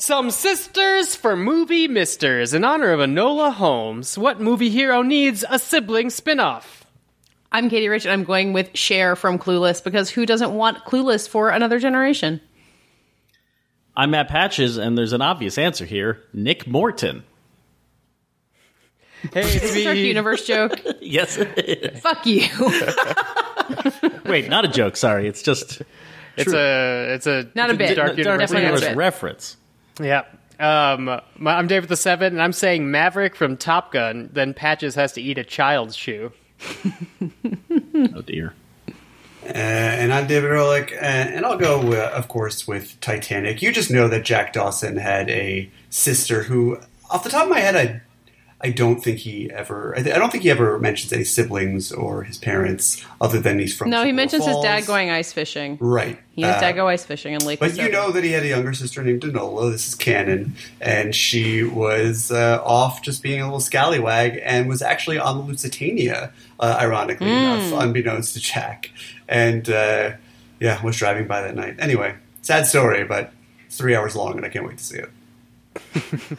Some sisters for movie misters in honor of Enola Holmes. What movie hero needs a sibling spin-off? I'm Katey Rich, and I'm going with Cher from Clueless because who doesn't want Clueless for another generation? I'm Matt Patches, and there's an obvious answer here Nick Morton. Hey, it's Is this our me. universe joke? Yes. Fuck you. Wait, not a joke. Sorry. It's just It's a it's a Not a bit. Dark Dark Universe. Definitely not a Universe bit. reference. Yeah. Um, my, I'm David the Seven, and I'm saying Maverick from Top Gun. Then Patches has to eat a child's shoe. Oh dear. Uh, and I'm David Ehrlich, uh, and I'll go, uh, of course, with Titanic. You just know that Jack Dawson had a sister who, off the top of my head, I, I don't think he ever, I, th- I don't think he ever mentions any siblings or his parents, other than he's from. No, he Chippewa mentions his dad going ice fishing. Right. He and his Uh, dad go ice fishing in Lake. But you know that he had a younger sister named Denola. This is canon, and she was uh, off just being a little scallywag, and was actually on the Lusitania, uh, ironically enough, unbeknownst to Jack. And uh, yeah, was driving by that night. Anyway, sad story, but it's three hours long, and I can't wait to see it.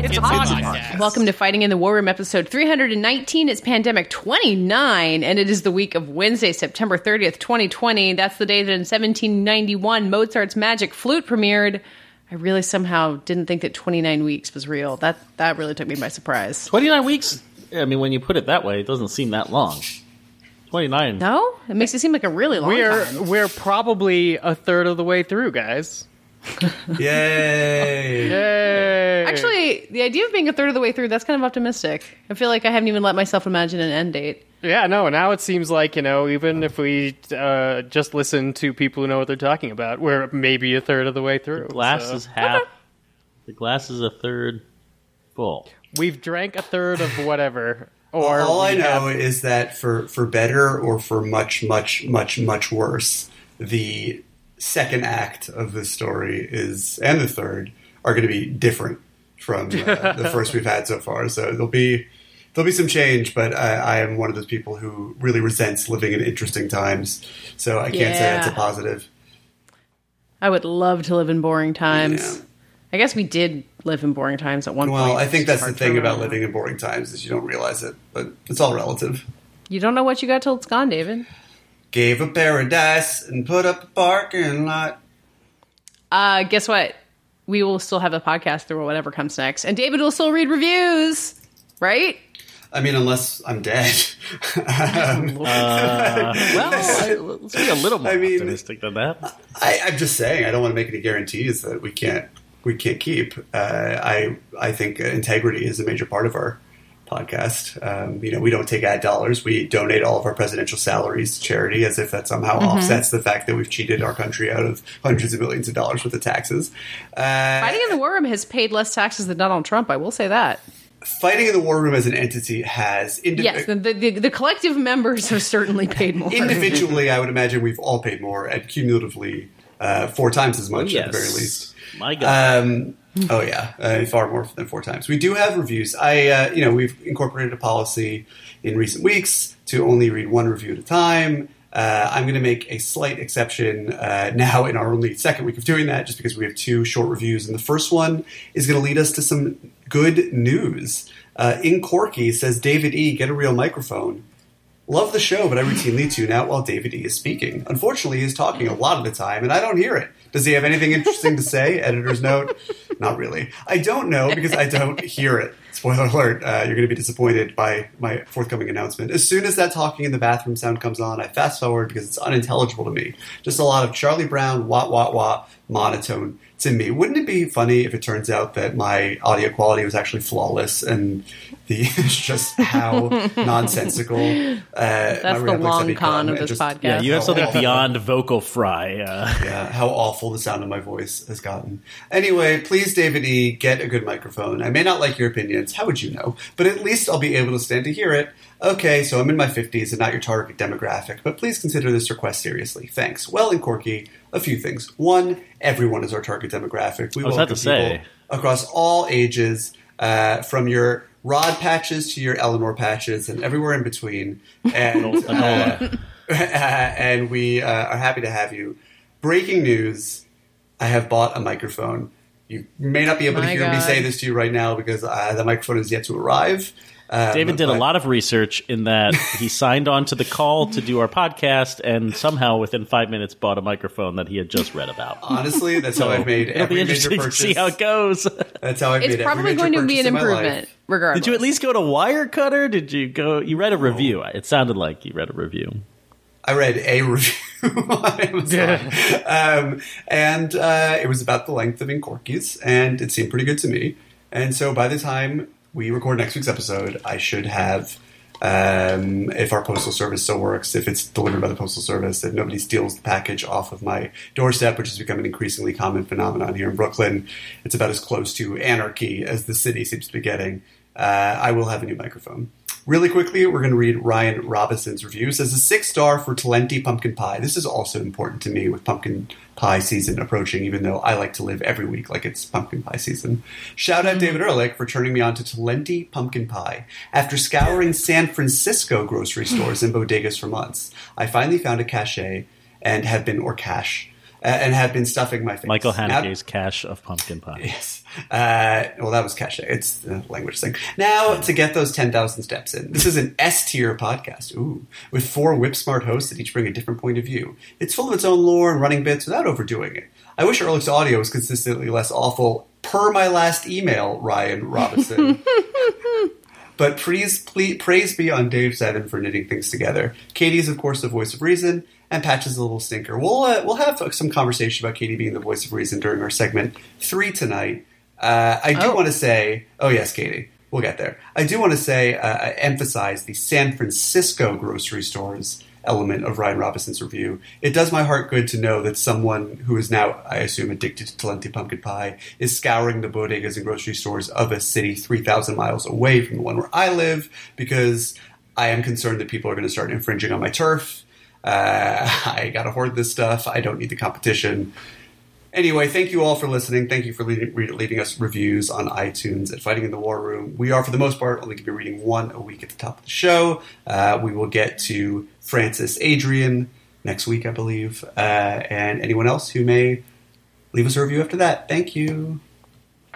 It's, a hot. podcast. Welcome to Fighting in the War Room, episode 319. It's pandemic 29, and it is the week of Wednesday, September 30th, 2020. That's the day that in 1791 Mozart's Magic Flute premiered. I really somehow didn't think that 29 weeks was real. That that really took me by surprise. 29 weeks? I mean, when you put it that way, it doesn't seem that long. 29. No, it makes it seem like a really long We're time. we're probably a third of the way through, guys. Yay! Yay! Actually, the idea of being a third of the way through, that's kind of optimistic. I feel like I haven't even let myself imagine an end date. yeah, no. Now it seems like you know, even if we uh, just listen to people who know what they're talking about, we're maybe a third of the way through. The Glass So- is half. The glass is a third full. We've drank a third of whatever. Or All I know have- is that for for better or for much much much much worse, the second act of this story is and the third are going to be different from uh, the first we've had so far. So there'll be there'll be some change, but I, I am one of those people who really resents living in interesting times. So I can't say that's a positive. I would love to live in boring times. Yeah. I guess we did live in boring times at one point. Well, I think that's the thing about living in boring times is you don't realize it, but it's all relative. You don't know what you got till it's gone, David. Gave a paradise and put up a parking lot. Uh, guess what? We will still have a podcast through whatever comes next, and David will still read reviews, right? I mean, unless I'm dead. Um, Well, let's be a little more I mean- optimistic than that. I, I'm just saying, I don't want to make any guarantees that we can't we can't keep. Uh, I I think integrity is a major part of our podcast. Um, you know, we don't take ad dollars. We donate all of our presidential salaries to charity, as if that somehow offsets the fact that we've cheated our country out of hundreds of millions of dollars worth of taxes. Uh, Fighting in the War Room has paid less taxes than Donald Trump. I will say that. fighting in the war room as an entity has Yes, the, the, the collective members have certainly paid more. individually. I would imagine we've all paid more, and cumulatively uh, four times as much yes. at the very least. My God. Um, oh yeah, uh, far more than four times. We do have reviews. I, uh, you know, we've incorporated a policy in recent weeks to only read one review at a time. Uh, I'm going to make a slight exception uh, now in our only second week of doing that, just because we have two short reviews, and the first one is going to lead us to some good news. Uh, in Corky says David E. Get a real microphone. Love the show, but I routinely tune out while David E is speaking. Unfortunately, he's talking a lot of the time, and I don't hear it. Does he have anything interesting to say? Editor's note? Not really. I don't know because I don't hear it. Spoiler alert, uh, you're going to be disappointed by my forthcoming announcement. As soon as that talking in the bathroom sound comes on, I fast forward because it's unintelligible to me. Just a lot of Charlie Brown, wah, wah, wah, monotone to me. Wouldn't it be funny if it turns out that my audio quality was actually flawless and the it's just how nonsensical uh, That's my the long con of this just- podcast. yeah, you have something awful- beyond vocal fry. Uh, yeah, how awful the sound of my voice has gotten. Anyway, please, David E., get a good microphone. I may not like your opinions. How would you know? But at least I'll be able to stand to hear it. Okay, so I'm in my 50s and not your target demographic, but please consider this request seriously. Thanks. Well, and Corky, a few things. One, everyone is our target demographic. We I was welcome to say. people across all ages, uh, from your Rod patches to your Eleanor patches and everywhere in between. And, uh, and we uh, are happy to have you. Breaking news I have bought a microphone. You may not be able to My hear me say this to you right now because uh, the microphone is yet to arrive. Um, David did a lot of research in that he signed on to the call to do our podcast and somehow within five minutes bought a microphone that he had just read about. Honestly, that's how I've made It'll be every major interesting to purchase. see how it goes. That's how I've It's made every probably going to be an in my life. improvement, regardless. Did you at least go to Wirecutter? Did you go? You read a review. It sounded like you read a review. I read a review on Amazon, um, and uh, it was about the length of Incorkies, and it seemed pretty good to me. And so by the time we record next week's episode, I should have, um, if our postal service still works, if it's delivered by the postal service, if nobody steals the package off of my doorstep, which has become an increasingly common phenomenon here in Brooklyn. It's about as close to anarchy as the city seems to be getting. Uh, I will have a new microphone. Really quickly, we're going to read Ryan Robinson's review. It says a six star for Talenti pumpkin pie. This is also important to me with pumpkin pie season approaching, even though I like to live every week like it's pumpkin pie season. Shout out mm-hmm. David Ehrlich for turning me on to Talenti pumpkin pie. After scouring San Francisco grocery stores and bodegas for months, I finally found a cachet and have been, or cache, and have been stuffing my face. Michael Haneke's cache of pumpkin pie. Yes. Uh, well, that was cache. It's the language thing. Now, to get those 10,000 steps in, this is an S tier podcast. Ooh. With four whip smart hosts that each bring a different point of view. It's full of its own lore and running bits without overdoing it. I wish Ehrlich's audio was consistently less awful, per my last email, Ryan Robinson. But praise, ple- praise be on Dave Seven for knitting things together. Katey is, of course, the voice of reason, and Patch is a little stinker. We'll uh, we'll have some conversation about Katey being the voice of reason during our segment three tonight. Uh, I do Oh. want to say, oh yes, Katey, we'll get there. I do want to say, uh, emphasize the San Francisco grocery stores element of Ryan Robinson's review. It does my heart good to know that someone who is now, I assume, addicted to Talenti pumpkin pie is scouring the bodegas and grocery stores of a city 3,000 miles away from the one where I live because I am concerned that people are going to start infringing on my turf. Uh, I got to hoard this stuff. I don't need the competition. Anyway, thank you all for listening. Thank you for leaving, leaving us reviews on iTunes at Fighting in the War Room. We are, for the most part, only going to be reading one a week at the top of the show. Uh, we will get to Francis Adrian next week, I believe, uh, and anyone else who may leave us a review after that. Thank you.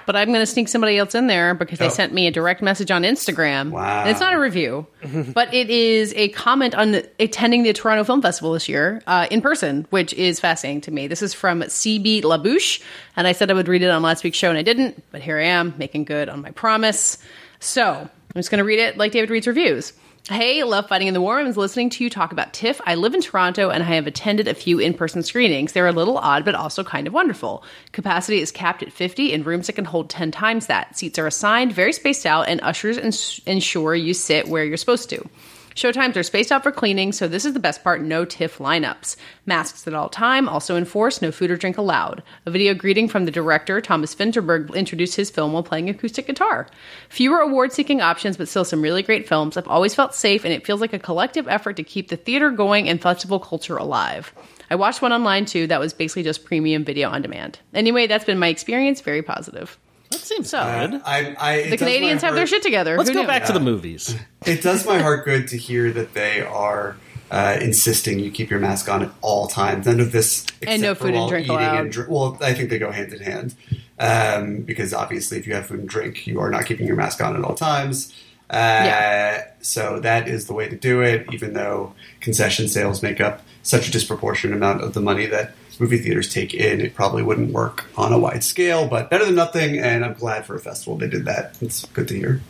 But I'm going to sneak somebody else in there because Oh. they sent me a direct message on Instagram. Wow. And it's not a review, but it is a comment on attending the Toronto Film Festival this year uh, in person, which is fascinating to me. This is from CB Labouche, and I said I would read it on last week's show, and I didn't, but here I am making good on my promise. So I'm just going to read it like David reads reviews. Hey, love fighting in the war. Was listening to you talk about TIFF. I live in Toronto and I have attended a few in person screenings. They're a little odd, but also kind of wonderful. Capacity is capped at 50 in rooms that can hold 10 times that. Seats are assigned, very spaced out, and ushers ins- ensure you sit where you're supposed to. Showtimes are spaced out for cleaning, so this is the best part no TIFF lineups. Masks at all time, also enforced, no food or drink allowed. A video greeting from the director, Thomas Vinterberg, introduced his film while playing acoustic guitar. Fewer award seeking options, but still some really great films. I've always felt safe, and it feels like a collective effort to keep the theater going and festival culture alive. I watched one online too that was basically just premium video on demand. Anyway, that's been my experience, very positive. That seems So, good. I, I, the does my Canadians have their shit together. Let's Who go knew? back to the movies. It does my heart good to hear that they are uh, insisting you keep your mask on at all times. None of this And no for food and drink eating allowed. And dr- well, I think they go hand in hand um, because obviously, if you have food and drink, you are not keeping your mask on at all times. Uh, Yeah. So that is the way to do it. Even though concession sales make up such a disproportionate amount of the money that movie theaters take in, it probably wouldn't work on a wide scale. But better than nothing, and I'm glad for a festival they did that. It's good to hear.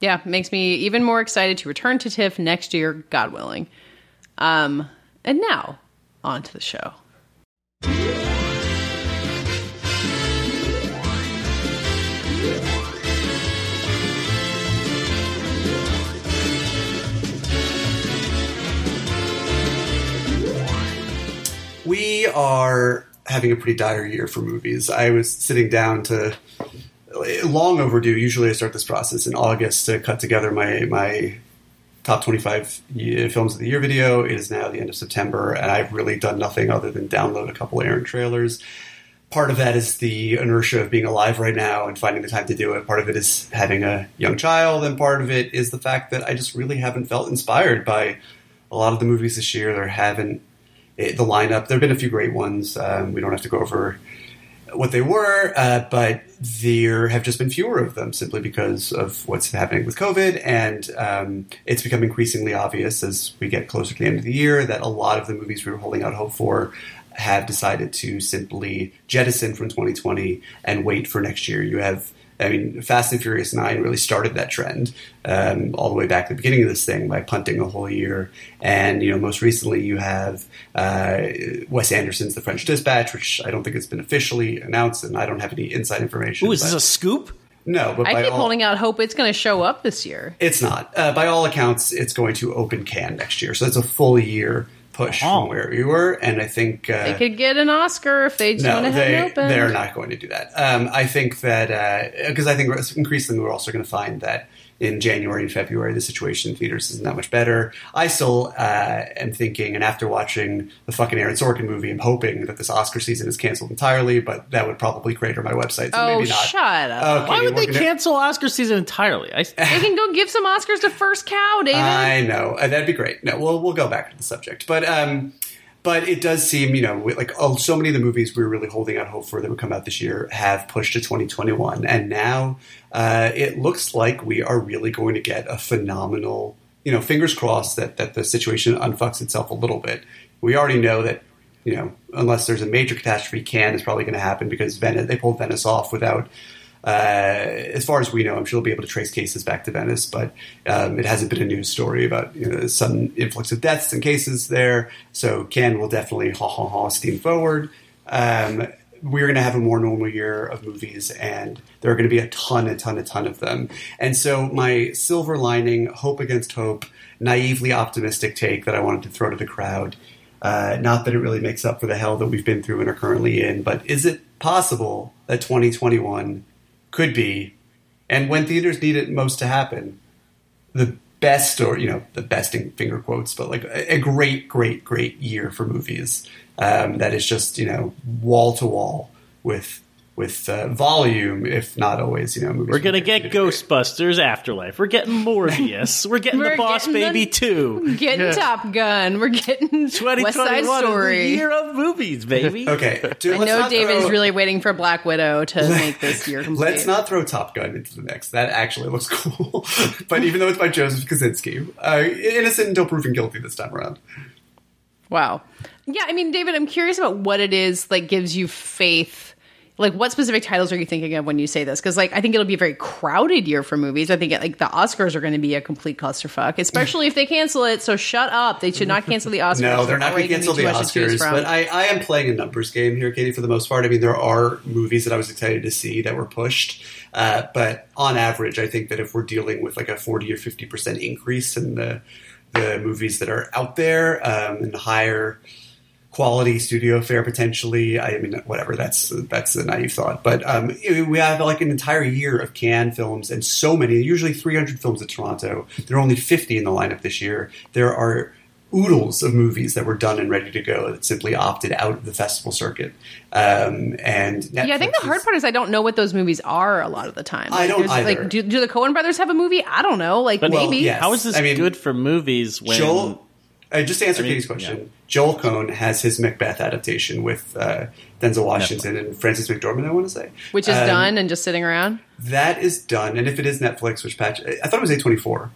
yeah, makes me even more excited to return to TIFF next year, God willing. Um, and now, on to the show. We are having a pretty dire year for movies. I was sitting down to long overdue. Usually, I start this process in August to cut together my my top 25 films of the year video. It is now the end of September, and I've really done nothing other than download a couple Aaron trailers. Part of that is the inertia of being alive right now and finding the time to do it. Part of it is having a young child, and part of it is the fact that I just really haven't felt inspired by a lot of the movies this year. There haven't it, the lineup. There have been a few great ones. Um, we don't have to go over what they were, uh, but there have just been fewer of them simply because of what's happening with COVID. And um, it's become increasingly obvious as we get closer to the end of the year that a lot of the movies we were holding out hope for have decided to simply jettison from 2020 and wait for next year. You have I mean, Fast and Furious 9 really started that trend um, all the way back at the beginning of this thing by punting a whole year. And, you know, most recently you have uh, Wes Anderson's The French Dispatch, which I don't think has been officially announced, and I don't have any inside information. Ooh, is this a scoop? no, but I by keep all, holding out hope it's going to show up this year. it's not. Uh, by all accounts, it's going to open Cannes next year. So that's a full year push Oh. from where we were. And I think uh, They could get an Oscar if they just no, went ahead they and opened. they're not going to do that. Um, I think that because I think increasingly we're also going to find that in January and February the situation in theaters isn't that much better. I still uh, am thinking, and after watching the fucking Aaron Sorkin movie, I'm hoping that this Oscar season is canceled entirely. But that would probably crater my website. So oh, maybe not. shut up. Okay, Why would they gonna- cancel Oscar season entirely? I, They can go give some Oscars to First Cow, David. I know Uh, that'd be great. No, we'll we'll go back to the subject, but um, but it does seem you know like oh, so many of the movies we were really holding out hope for that would come out this year have pushed to 2021, and now uh, it looks like we are really going to get a phenomenal. You know, fingers crossed that that the situation unfucks itself a little bit. We already know that you know unless there's a major catastrophe, Cannes is probably going to happen because Venice they pulled Venice off without uh, as far as we know, I'm sure they'll be able to trace cases back to Venice, but um, it hasn't been a news story about you know, sudden influx of deaths and cases there. So Cannes will definitely ha ha ha steam forward. Um, we're going to have a more normal year of movies, and there are going to be a ton, a ton, a ton of them. And so my silver lining, hope against hope, naively optimistic take that I wanted to throw to the crowd. Uh, not that it really makes up for the hell that we've been through and are currently in, but is it possible that 2021 could be, and when theaters need it most to happen, the best or you know the best in finger quotes, but like a, great, great, great year for movies um, that is just you know wall to wall with with uh, volume, if not always you know. Movies we're gonna get theater to theater. Ghostbusters Afterlife. We're getting Morbius. We're getting We're the Boss getting the- Baby two. getting Top Gun. We're getting West Side 2021 is the Story. year of movies, baby. Okay, do, I know not David throw- is really waiting for Black Widow to make this year complete. Let's not throw Top Gun into the mix. That actually looks cool. but even though it's by Joseph Kosinski, uh, innocent until proven guilty this time around. Wow. Yeah, I mean, David, I'm curious about what it is like gives you faith. Like, what specific titles are you thinking of when you say this? Because, like, I think it'll be a very crowded year for movies. I think like the Oscars are going to be a complete clusterfuck, especially if they cancel it. So shut up. They should not cancel the Oscars. No, they're not going to cancel the too much to choose Oscars. from. But I, I am playing a numbers game here, Katey, for the most part. I mean, there are movies that I was excited to see that were pushed. Uh, but on average, I think that if we're dealing with like a 40 or 50% increase in the, the movies that are out there um, and higher quality studio fare potentially. I mean, whatever. That's that's a naive thought, but um, we have like an entire year of Cannes films and so many. Usually 300 films at Toronto. There are only 50 in the lineup this year. There are oodles of movies that were done and ready to go that simply opted out of the festival circuit. Um, and Netflix yeah, I think the hard is- part is I don't know what those movies are a lot of the time. I Like, don't either. Like, do, do the Coen brothers have a movie? I don't know. Like, But- Well, maybe. yes. How is this I mean, good for movies when Joel, uh, just to answer I mean, Katey's question, yeah. Joel Coen has his Macbeth adaptation with uh, Denzel Washington and Frances McDormand. I want to say, Which is Um, done and just sitting around. That is done, and if it is Netflix, which patch I thought it was A twenty four.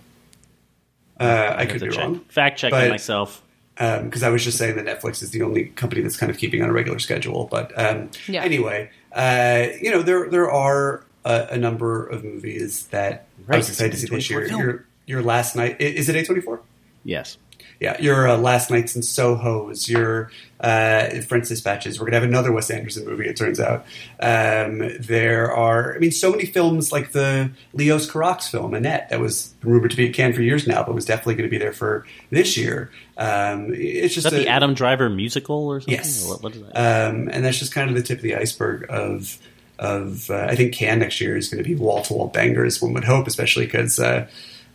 Uh, I have could be check. wrong Fact checking myself. because I was just saying that Netflix is the only company that's kind of keeping on a regular schedule. But um, Yeah. anyway, uh, you know there there are a, a number of movies that I was excited to see this year. Your your last night is it A twenty four? Yes. Yeah, your uh, Last Nights in Soho's, your uh, French Dispatches. We're gonna have another Wes Anderson movie. It turns out um, there are. I mean, so many films like the Leos Carax film Annette that was rumored to be at Cannes for years now, but was definitely going to be there for this year. Um, it's Is just that the Adam Driver musical or something? Yes, Or What, what is that? um, and that's just kind of the tip of the iceberg of of. Uh, I think Cannes next year is going to be wall to wall bangers. One would hope, especially because uh,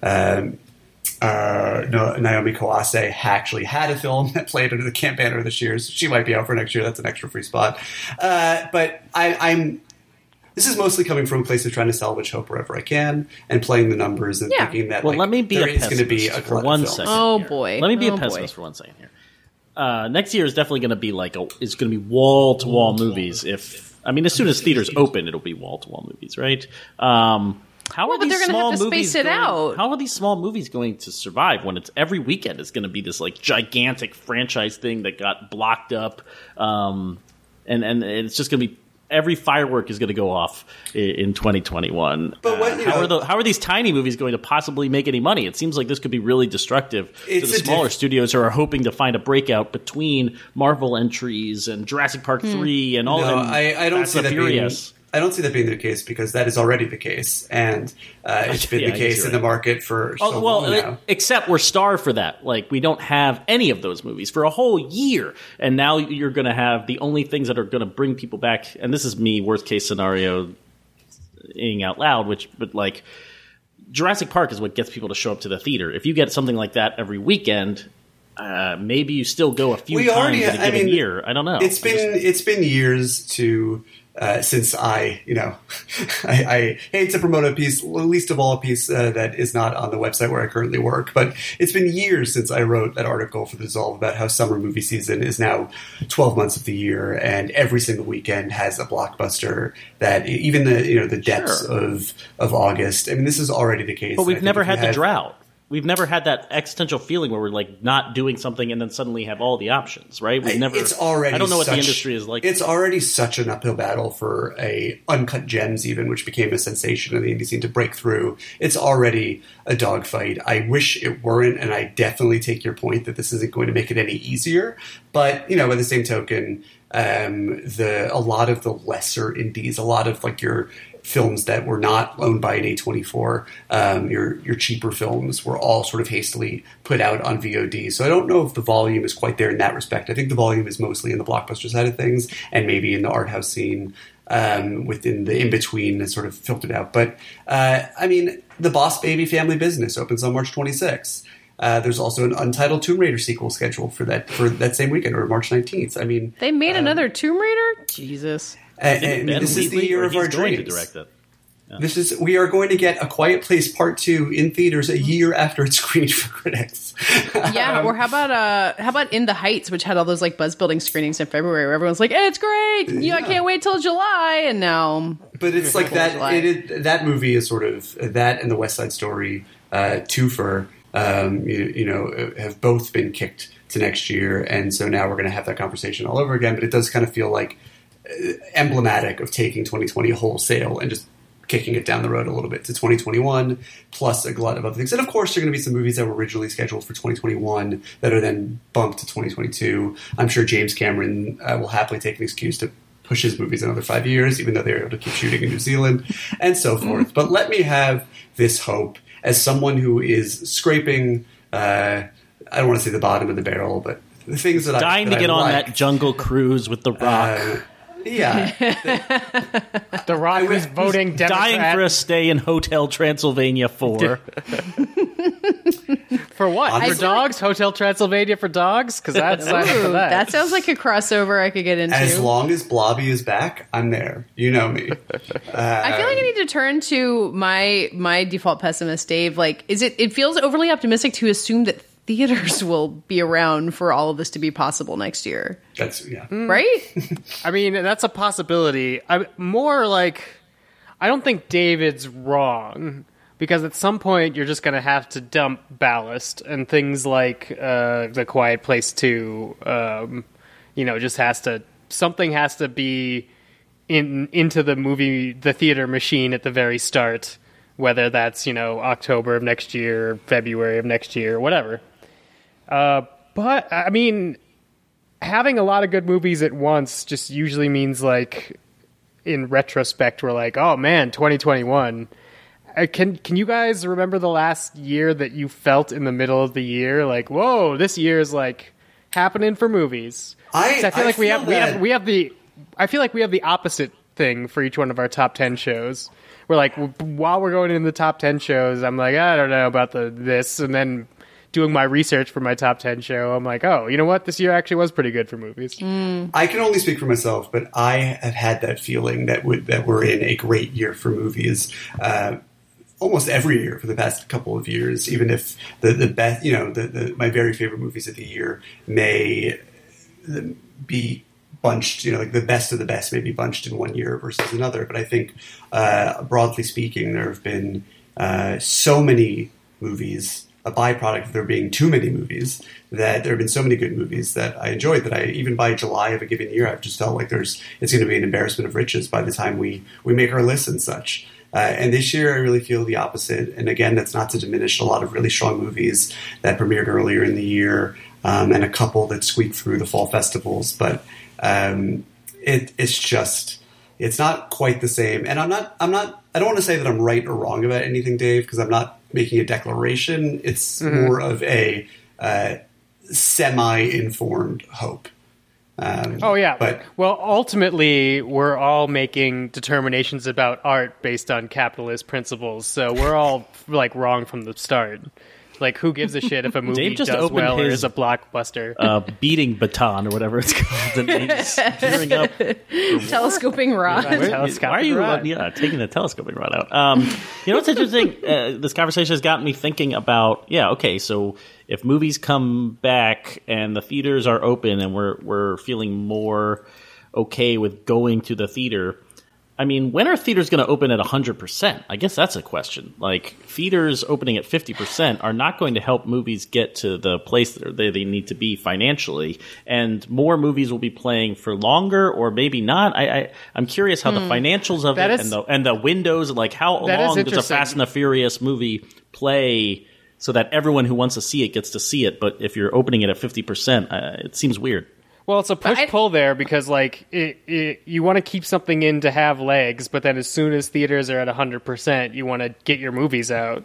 um, uh, no, Naomi Kawase actually had a film that played under the camp banner this year. So she might be out for next year. That's an extra free spot. Uh, but I, I'm. This is mostly coming from a place of trying to salvage hope wherever I can and playing the numbers and Yeah. thinking that Well, like, let me be there a is going to be a pessimist for glut one films. second. Oh, here. boy. Let me be Oh, a boy. pessimist for one second here. Uh, next year is definitely going to be like a, it's going to be wall to wall movies. If I mean, as soon as theaters open, it'll be wall to wall movies, right? Um, how Well, are but these they're gonna small have to movies space it going- out. How are these small movies going to survive when it's every weekend is going to be this like gigantic franchise thing that got blocked up, um, and and it's just going to be every firework is going to go off in 2021. But what, Uh, how know- are the how are these tiny movies going to possibly make any money? It seems like this could be really destructive to the smaller diff- studios who are hoping to find a breakout between Marvel entries and Jurassic Park Hmm. three and all. No, and I, I don't Fast see that Furious. being. I don't see that being the case because that is already the case, and uh, it's been Yeah, the case in the market for Oh, so well, long now. except we're starved for that. Like we don't have any of those movies for a whole year, and now you're going to have the only things that are going to bring people back. And this is me, worst case scenario, ing out loud. Which, but like Jurassic Park is what gets people to show up to the theater. If you get something like that every weekend. Uh, maybe you still go a few we times already. in a I given mean, year. I don't know. It's I just- been it's been years to uh, since I you know I, I hate to promote a piece, least of all a piece uh, that is not on the website where I currently work. But it's been years since I wrote that article for the Dissolve about how summer movie season is now twelve months of the year, and every single weekend has a blockbuster. That even the you know the depths Sure. of of August. I mean, this is already the case. But we've never had the drought. We've never had that existential feeling where we're like not doing something and then suddenly have all the options, right? We've never. It's already. I don't know what such, the industry is like. It's already such an uphill battle for a uncut gems, even which became a sensation in the indie scene to break through. It's already a dogfight. I wish it weren't, and I definitely take your point that this isn't going to make it any easier. But you know, by the same token, um, the a lot of the lesser indies, a lot of like your films that were not owned by an A24, um, your your cheaper films were all sort of hastily put out on VOD. So I don't know if the volume is quite there in that respect. I think the volume is mostly in the blockbuster side of things, and maybe in the art house scene um, within the in between sort of filtered out. But uh, I mean, the Boss Baby Family Business opens on March 26th. Uh, there's also an untitled Tomb Raider sequel scheduled for that for that same weekend or March 19th. I mean, They made another Tomb Raider? Jesus. And, and Ben this is the year of he's our going dreams. to direct it. This is we are going to get a Quiet Place Part Two in theaters a year after it's screened for critics. Yeah, Um, or how about uh how about In the Heights, which had all those like buzz building screenings in February where everyone's like, It's great. You I can't wait till July and now but it's like that. July. It, is that movie is sort of that and the West Side Story uh, twofer. Um, you, you know, have both been kicked to next year, and so now we're going to have that conversation all over again. But it does kind of feel like uh, emblematic of taking 2020 wholesale and just kicking it down the road a little bit to 2021, plus a glut of other things. And of course, there are going to be some movies that were originally scheduled for 2021 that are then bumped to 2022. I'm sure James Cameron uh, will happily take an excuse to push his movies another five years, even though they're able to keep shooting in New Zealand, and so forth. But let me have this hope as someone who is scraping. Uh, I don't want to say the bottom of the barrel, but the things that I Dying to get I on like, that jungle cruise with the Rock. uh, yeah, The Rock was voting Democrat Dying for a stay in Hotel Transylvania 4. for what? I For feel dogs? Hotel Transylvania for dogs? Because that's sign up for Ooh, that. that sounds like a crossover I could get into. as long as Blobby is back, I'm there. You know me. I feel like I need to turn to my my default pessimist, Dave. Like, is it? It feels overly optimistic to assume that theaters will be around for all of this to be possible next year, That's yeah. right? I mean, that's a possibility. I more like I don't think David's wrong because at some point you're just going to have to dump ballast and things like uh, the Quiet Place Two. Um, you know, just has to something has to be in into the movie the theater machine at the very start. Whether that's you know October of next year, February of next year, whatever. Uh, but I mean, having a lot of good movies at once just usually means like in retrospect we're like oh man 2021 Uh, can can you guys remember the last year that you felt in the middle of the year like whoa this year is like happening for movies I- I feel I like we feel have we have we have the I feel like we have the opposite thing for each one of our top 10 shows. We're like, while we're going in the top 10 shows, I'm like, I don't know about the this. And then doing my research for my top 10 show, I'm like, oh, you know what? This year actually was pretty good for movies. I can only speak for myself, but I have had that feeling that we that we're in a great year for movies. Uh, almost every year for the past couple of years, even if the the best, you know, the, the my very favorite movies of the year may be bunched, you know, like the best of the best may be bunched in one year versus another. But I think, uh, broadly speaking, there have been uh, so many movies, a byproduct of there being too many movies, that there have been so many good movies that I enjoyed that I, even by July of a given year, I've just felt like there's, it's going to be an embarrassment of riches by the time we, we make our lists and such. Uh, and this year, I really feel the opposite. And again, that's not to diminish a lot of really strong movies that premiered earlier in the year, um, and a couple that squeaked through the fall festivals. But um, it, it's just, it's not quite the same. And I'm not, I'm not, I don't want to say that I'm right or wrong about anything, Dave, because I'm not making a declaration. It's more of a uh, semi-informed hope. Um, Oh yeah, but well, ultimately, we're all making determinations about art based on capitalist principles. So we're all like wrong from the start. Like, who gives a shit if a movie Dave just does opened well or his- is a blockbuster? uh, beating baton or whatever it's called, and he's gearing up. Telescoping rod. Where- Why are you rod. yeah taking the telescoping rod out? Um, you know what's interesting? Uh, this conversation has gotten me thinking about yeah okay so if movies come back and the theaters are open and we're we're feeling more okay with going to the theater. I mean, when are theaters going to open at 100%? I guess that's a question. Like, theaters opening at 50% are not going to help movies get to the place that they, they need to be financially. And more movies will be playing for longer or maybe not. I, I, I'm curious how the financials of Hmm. That it is- and, the, and the windows, like, how long does a. Fast and the Furious movie play so that everyone who wants to see it gets to see it? But if you're opening it at 50%, uh, it seems weird. Well, it's a push pull there because like it, it, you want to keep something in to have legs, but then as soon as theaters are at hundred percent, you want to get your movies out.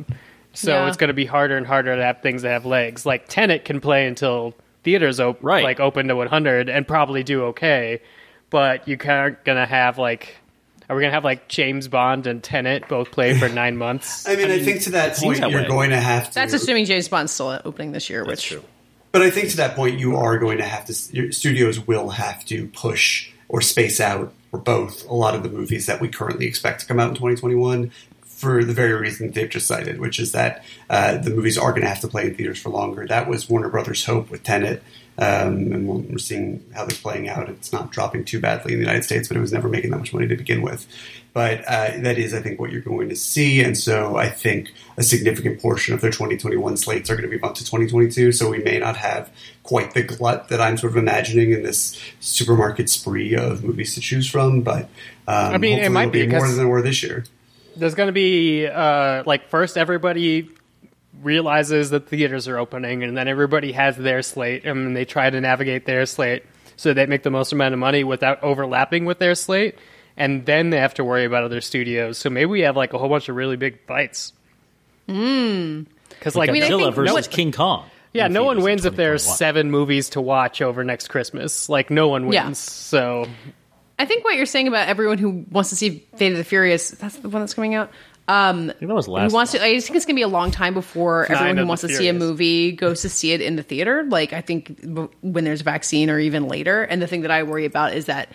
So Yeah. it's going to be harder and harder to have things that have legs. Like Tenet can play until theaters op- Right. like open to one hundred and probably do okay, but you aren't going to have like. Are we gonna have like James Bond and Tenet both play for nine months? I mean, I, think to that seems point, that you're way. going to have to. That's assuming James Bond's still opening this year, which true. But I think to that point, you are going to have to. Studios will have to push or space out or both a lot of the movies that we currently expect to come out in 2021 for the very reason they've just cited, which is that uh, the movies are going to have to play in theaters for longer. That was Warner Brothers' hope with Tenet. Um, and we're seeing how they're playing out. It's not dropping too badly in the United States, but it was never making that much money to begin with. But uh, that is, I think, what you're going to see. And so I think a significant portion of their 2021 slates are going to be bumped to 2022. So we may not have quite the glut that I'm sort of imagining in this supermarket spree of movies to choose from. But um, I mean, it might it'll be, more than there were this year. there's going to be uh, like first everybody realizes that theaters are opening and then everybody has their slate and they try to navigate their slate so they make the most amount of money without overlapping with their slate and then they have to worry about other studios so maybe we have like a whole bunch of really big fights hmm. because like mean, I Godzilla think- versus no- King Kong. yeah no one wins if there's 2021. seven movies to watch over next christmas like no one wins Yeah. so I think what you're saying about everyone who wants to see Fate of the Furious, that's the one that's coming out. Um, I think that was last. who wants to? I just think it's gonna be a long time before Nine everyone of who the wants to see a movie goes to see it in the theater. Like I think b- when there's a vaccine or even later. And the thing that I worry about is that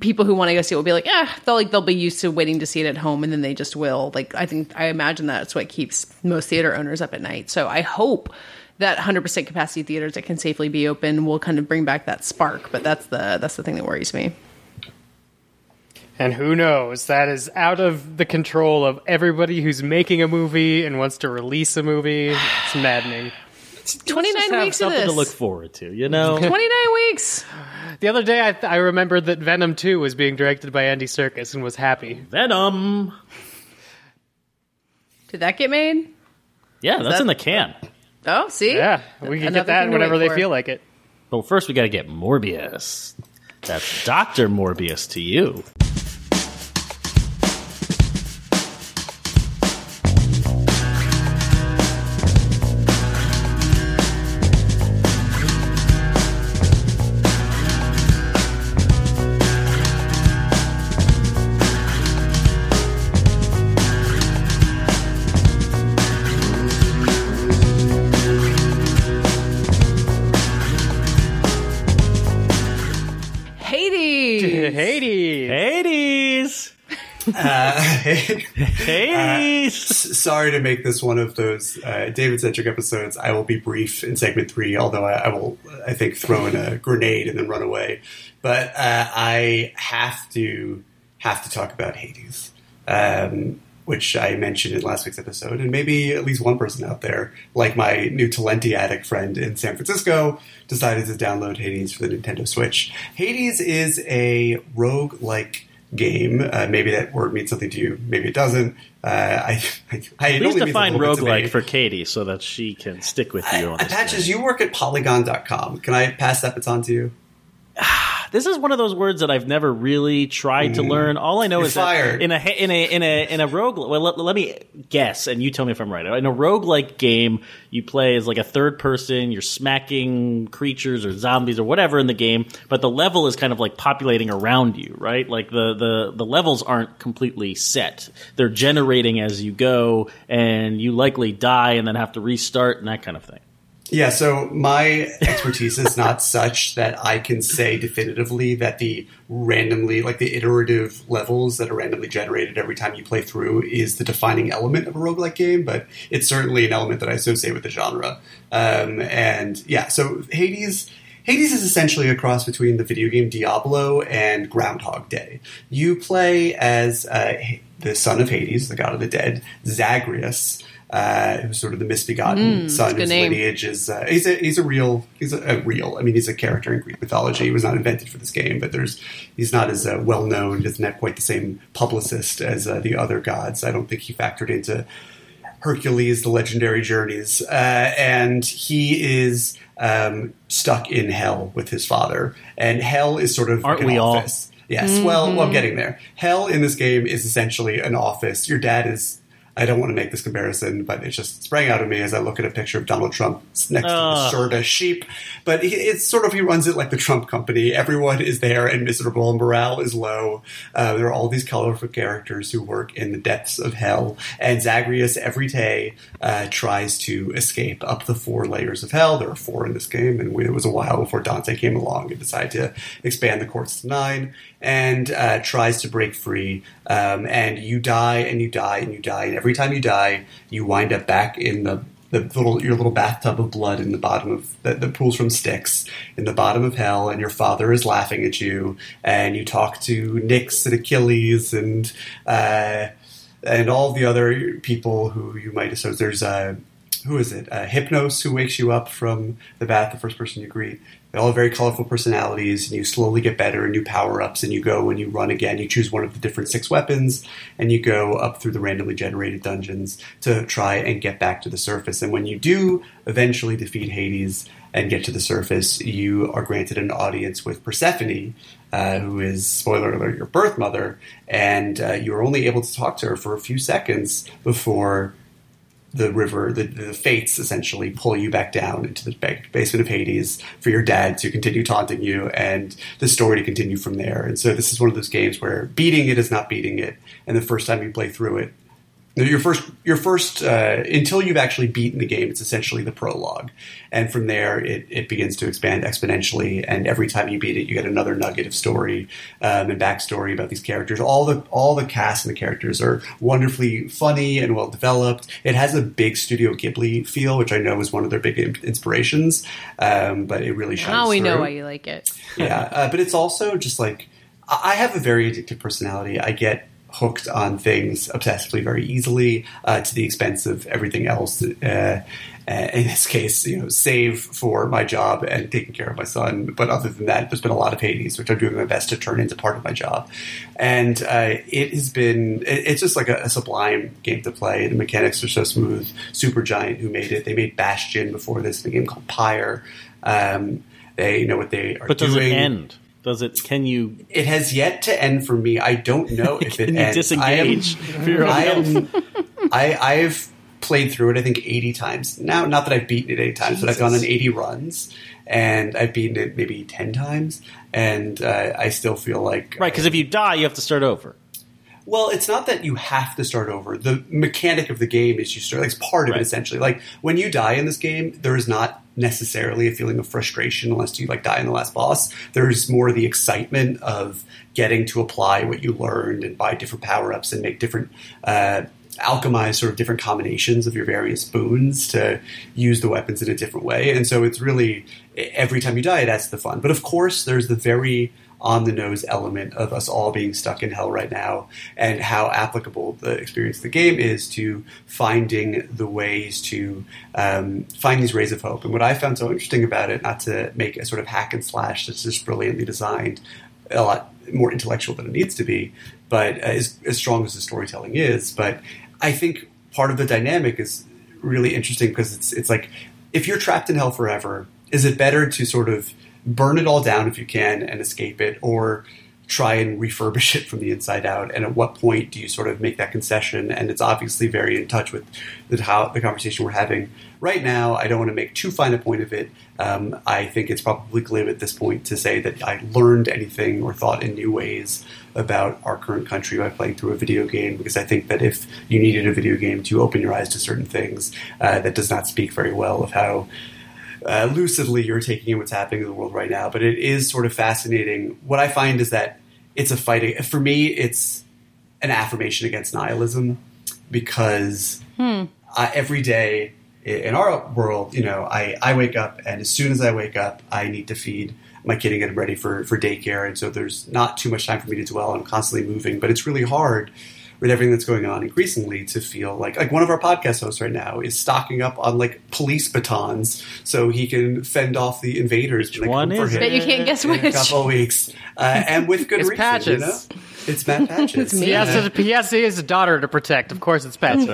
people who want to go see it will be like, yeah, they'll like they'll be used to waiting to see it at home, and then they just will. Like I think I imagine that's what keeps most theater owners up at night. So I hope. That 100% capacity theaters that can safely be open will kind of bring back that spark, but that's the that's the thing that worries me. And who knows? That is out of the control of everybody who's making a movie and wants to release a movie. It's maddening. 29 Just have weeks of something this. to look forward to. You know, 29 weeks. The other day, I, I remembered that Venom 2 was being directed by Andy Serkis and was happy. Venom. Did that get made? Yeah, that's that- in the can. Oh, see? Yeah, we can Another get that thing to whenever wait they for. feel like it. But first, we got to get Morbius. That's Doctor Morbius to you. Uh, Hades. S- Sorry to make this one of those uh, David centric episodes. I will be brief in segment three, although I, I will, I think, throw in a grenade and then run away. But uh, I have to have to talk about Hades, um, which I mentioned in last week's episode, and maybe at least one person out there, like my new Talenti addict friend in San Francisco, decided to download Hades for the Nintendo Switch. Hades is a rogue like game. Uh, maybe that word means something to you. Maybe it doesn't. Uh, I, I, I Please define roguelike for Katey so that she can stick with you on this. Patches, thing. you work at Polygon.com. Can I pass that baton to you? This is one of those words that I've never really tried to mm-hmm. learn. All I know. You're is fired. that in a in a in a in a rogue. Well, let, let me guess, and you tell me if I'm right. In a roguelike game, you play as like a third person. You're smacking creatures or zombies or whatever in the game, but the level is kind of like populating around you, right? Like the the the levels aren't completely set. They're generating as you go, and you likely die and then have to restart and that kind of thing. Yeah, so my expertise is not such that I can say definitively that the randomly, like the iterative levels that are randomly generated every time you play through is the defining element of a roguelike game, but it's certainly an element that I associate with the genre. Um, and yeah, so Hades. Hades is essentially a cross between the video game Diablo and Groundhog Day. You play as uh, the son of Hades, the god of the dead, Zagreus, uh, who's sort of the misbegotten son Mm, good whose name. lineage is uh, he's a he's a real he's a, a real I mean he's a character in Greek mythology. He was not invented for this game, but there's he's not as uh, well known. He doesn't have quite the same publicist as uh, the other gods. I don't think he factored into Hercules, the legendary journeys, uh, and he is um, stuck in hell with his father. And hell is sort of Aren't like an we all? office. Yes. Well, well, I'm getting there. Hell in this game is essentially an office. Your dad is. I don't want to make this comparison, but it just sprang out of me as I look at a picture of Donald Trump next Ugh. to the Serta sheep. But he, it's sort of he runs it like the Trump company. Everyone is there and miserable. And morale is low. Uh, there are all these colorful characters who work in the depths of hell, and Zagreus every day uh, tries to escape up the four layers of hell. There are four in this game, and we, it was a while before Dante came along and decided to expand the courts to nine. And uh, tries to break free, um, and you die and you die and you die, and every time you die, you wind up back in the the little your little bathtub of blood in the bottom of that pools from Styx in the bottom of hell, and your father is laughing at you, and you talk to Nyx and Achilles and uh, and all the other people who you might associate. There's uh, who is it? Uh, Hypnos, who wakes you up from the bath, the first person you greet. They all very colorful personalities, and you slowly get better and new power ups, and you go and you run again. You choose one of the different six weapons, and you go up through the randomly generated dungeons to try and get back to the surface. And when you do eventually defeat Hades and get to the surface, you are granted an audience with Persephone, uh, who is, spoiler alert, your birth mother, and uh, you are only able to talk to her for a few seconds before the river, the, the fates essentially pull you back down into the basement of Hades for your dad to continue taunting you and the story to continue from there. And so this is one of those games where beating it is not beating it. And the first time you play through it, your first, your first, uh, until you've actually beaten the game, it's essentially the prologue, and from there it, it begins to expand exponentially. And every time you beat it, you get another nugget of story um, and backstory about these characters. All the all the cast and the characters are wonderfully funny and well developed. It has a big Studio Ghibli feel, which I know is one of their big inspirations, um, but it really shines. Now we know why you like it. yeah, uh, but it's also just like I have a very addictive personality. I get hooked on things obsessively very easily uh, to the expense of everything else. Uh, uh, in this case, you know, save for my job and taking care of my son. But other than that, there's been a lot of Hades, which I'm doing my best to turn into part of my job. And uh, it has been, it's just like a, a sublime game to play. The mechanics are so smooth. Supergiant, who made it, they made Bastion before this, a game called Pyre. Um, they know what they are But does doing it end? Does it? Can you? it has yet to end for me. I don't know if it you ends. disengage I for your own am, I. I I've played through it. I think eighty times now. Not that I've beaten it eighty times, but I've gone on eighty runs, and I've beaten it maybe ten times, and uh, I still feel like Right, because if you die, you have to start over. Well, it's not that you have to start over. The mechanic of the game is you start. Like, it's part of Right. it essentially. Like when you die in this game, there is not necessarily a feeling of frustration unless you like die in the last boss. There's more the excitement of getting to apply what you learned and buy different power ups and make different. Uh, alchemize sort of different combinations of your various boons to use the weapons in a different way and so it's really every time you die that's the fun but of course there's the very on the nose element of us all being stuck in hell right now and how applicable the experience of the game is to finding the ways to um, find these rays of hope. And what I found so interesting about it, not to make a sort of hack and slash that's just brilliantly designed, a lot more intellectual than it needs to be, but uh, as, as strong as the storytelling is. But I think part of the dynamic is really interesting because it's it's like if you're trapped in hell forever, is it better to sort of burn it all down if you can and escape it, or try and refurbish it from the inside out? And at what point do you sort of make that concession? And it's obviously very in touch with the, how the conversation we're having right now. I don't want to make too fine a point of it. Um, I think it's probably glib at this point to say that I learned anything or thought in new ways about our current country by playing through a video game because I think that if you needed a video game to open your eyes to certain things, uh, that does not speak very well of how uh, lucidly you're taking in what's happening in the world right now. But it is sort of fascinating. What I find is that it's a fighting. For me, it's an affirmation against nihilism because I, every day in our world, you know, I, I wake up and as soon as I wake up, I need to feed my kid and get him ready for, for daycare. And so there's not too much time for me to dwell. I'm constantly moving, but it's really hard with everything that's going on increasingly to feel like like one of our podcast hosts right now is stocking up on like police batons so he can fend off the invaders when one is him it? Bet you can't guess which? in a which. couple of weeks, uh, and with good It's reason. Patches. You know? It's Matt Patches. It's me. He has, to, he, has, he has a daughter to protect. Of course, it's Patch.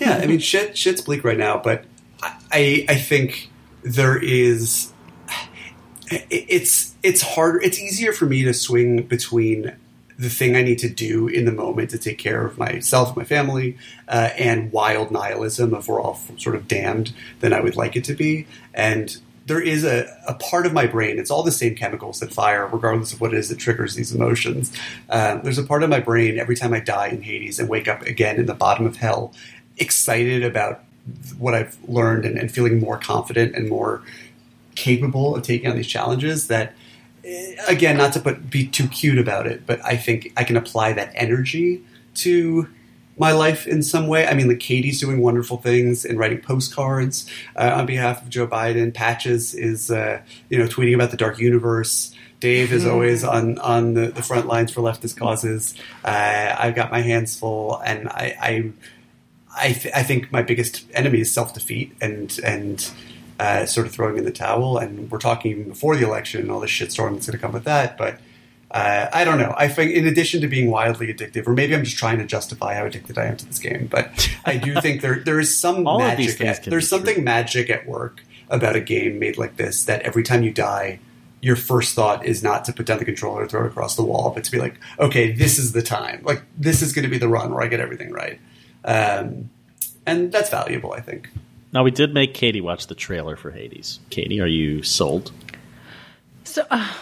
yeah, I mean, shit, shit's bleak right now, but I, I think there is. It's it's harder. It's easier for me to swing between the thing I need to do in the moment to take care of myself, my family, uh, and wild nihilism of we're all sort of damned than I would like it to be. And there is a, a part of my brain, it's all the same chemicals that fire, regardless of what it is that triggers these emotions. Um, there's a part of my brain every time I die in Hades and wake up again in the bottom of hell, excited about what I've learned and, and feeling more confident and more capable of taking on these challenges that again not to put be too cute about it but i think i can apply that energy to my life in some way. I mean like Katey's doing wonderful things and writing postcards uh, on behalf of joe biden. Patches is uh, you know tweeting about the dark universe. Dave is always on, on the, the front lines for leftist causes. Uh, I've got my hands full, and I, I I, th- I think my biggest enemy is self defeat and and uh, sort of throwing in the towel. And we're talking even before the election and all the shitstorm that's going to come with that. But uh, I don't know. I think in addition to being wildly addictive, or maybe I'm just trying to justify how addicted I am to this game, but I do think there there is some All of these magic. At, there's something true. magic at work about a game made like this that every time you die. Your first thought is not to put down the controller and throw it across the wall, but to be like, okay, this is the time. Like, this is going to be the run where I get everything right. Um, and that's valuable, I think. Now we did make Katey watch the trailer for Hades. Katey, are you sold? So uh,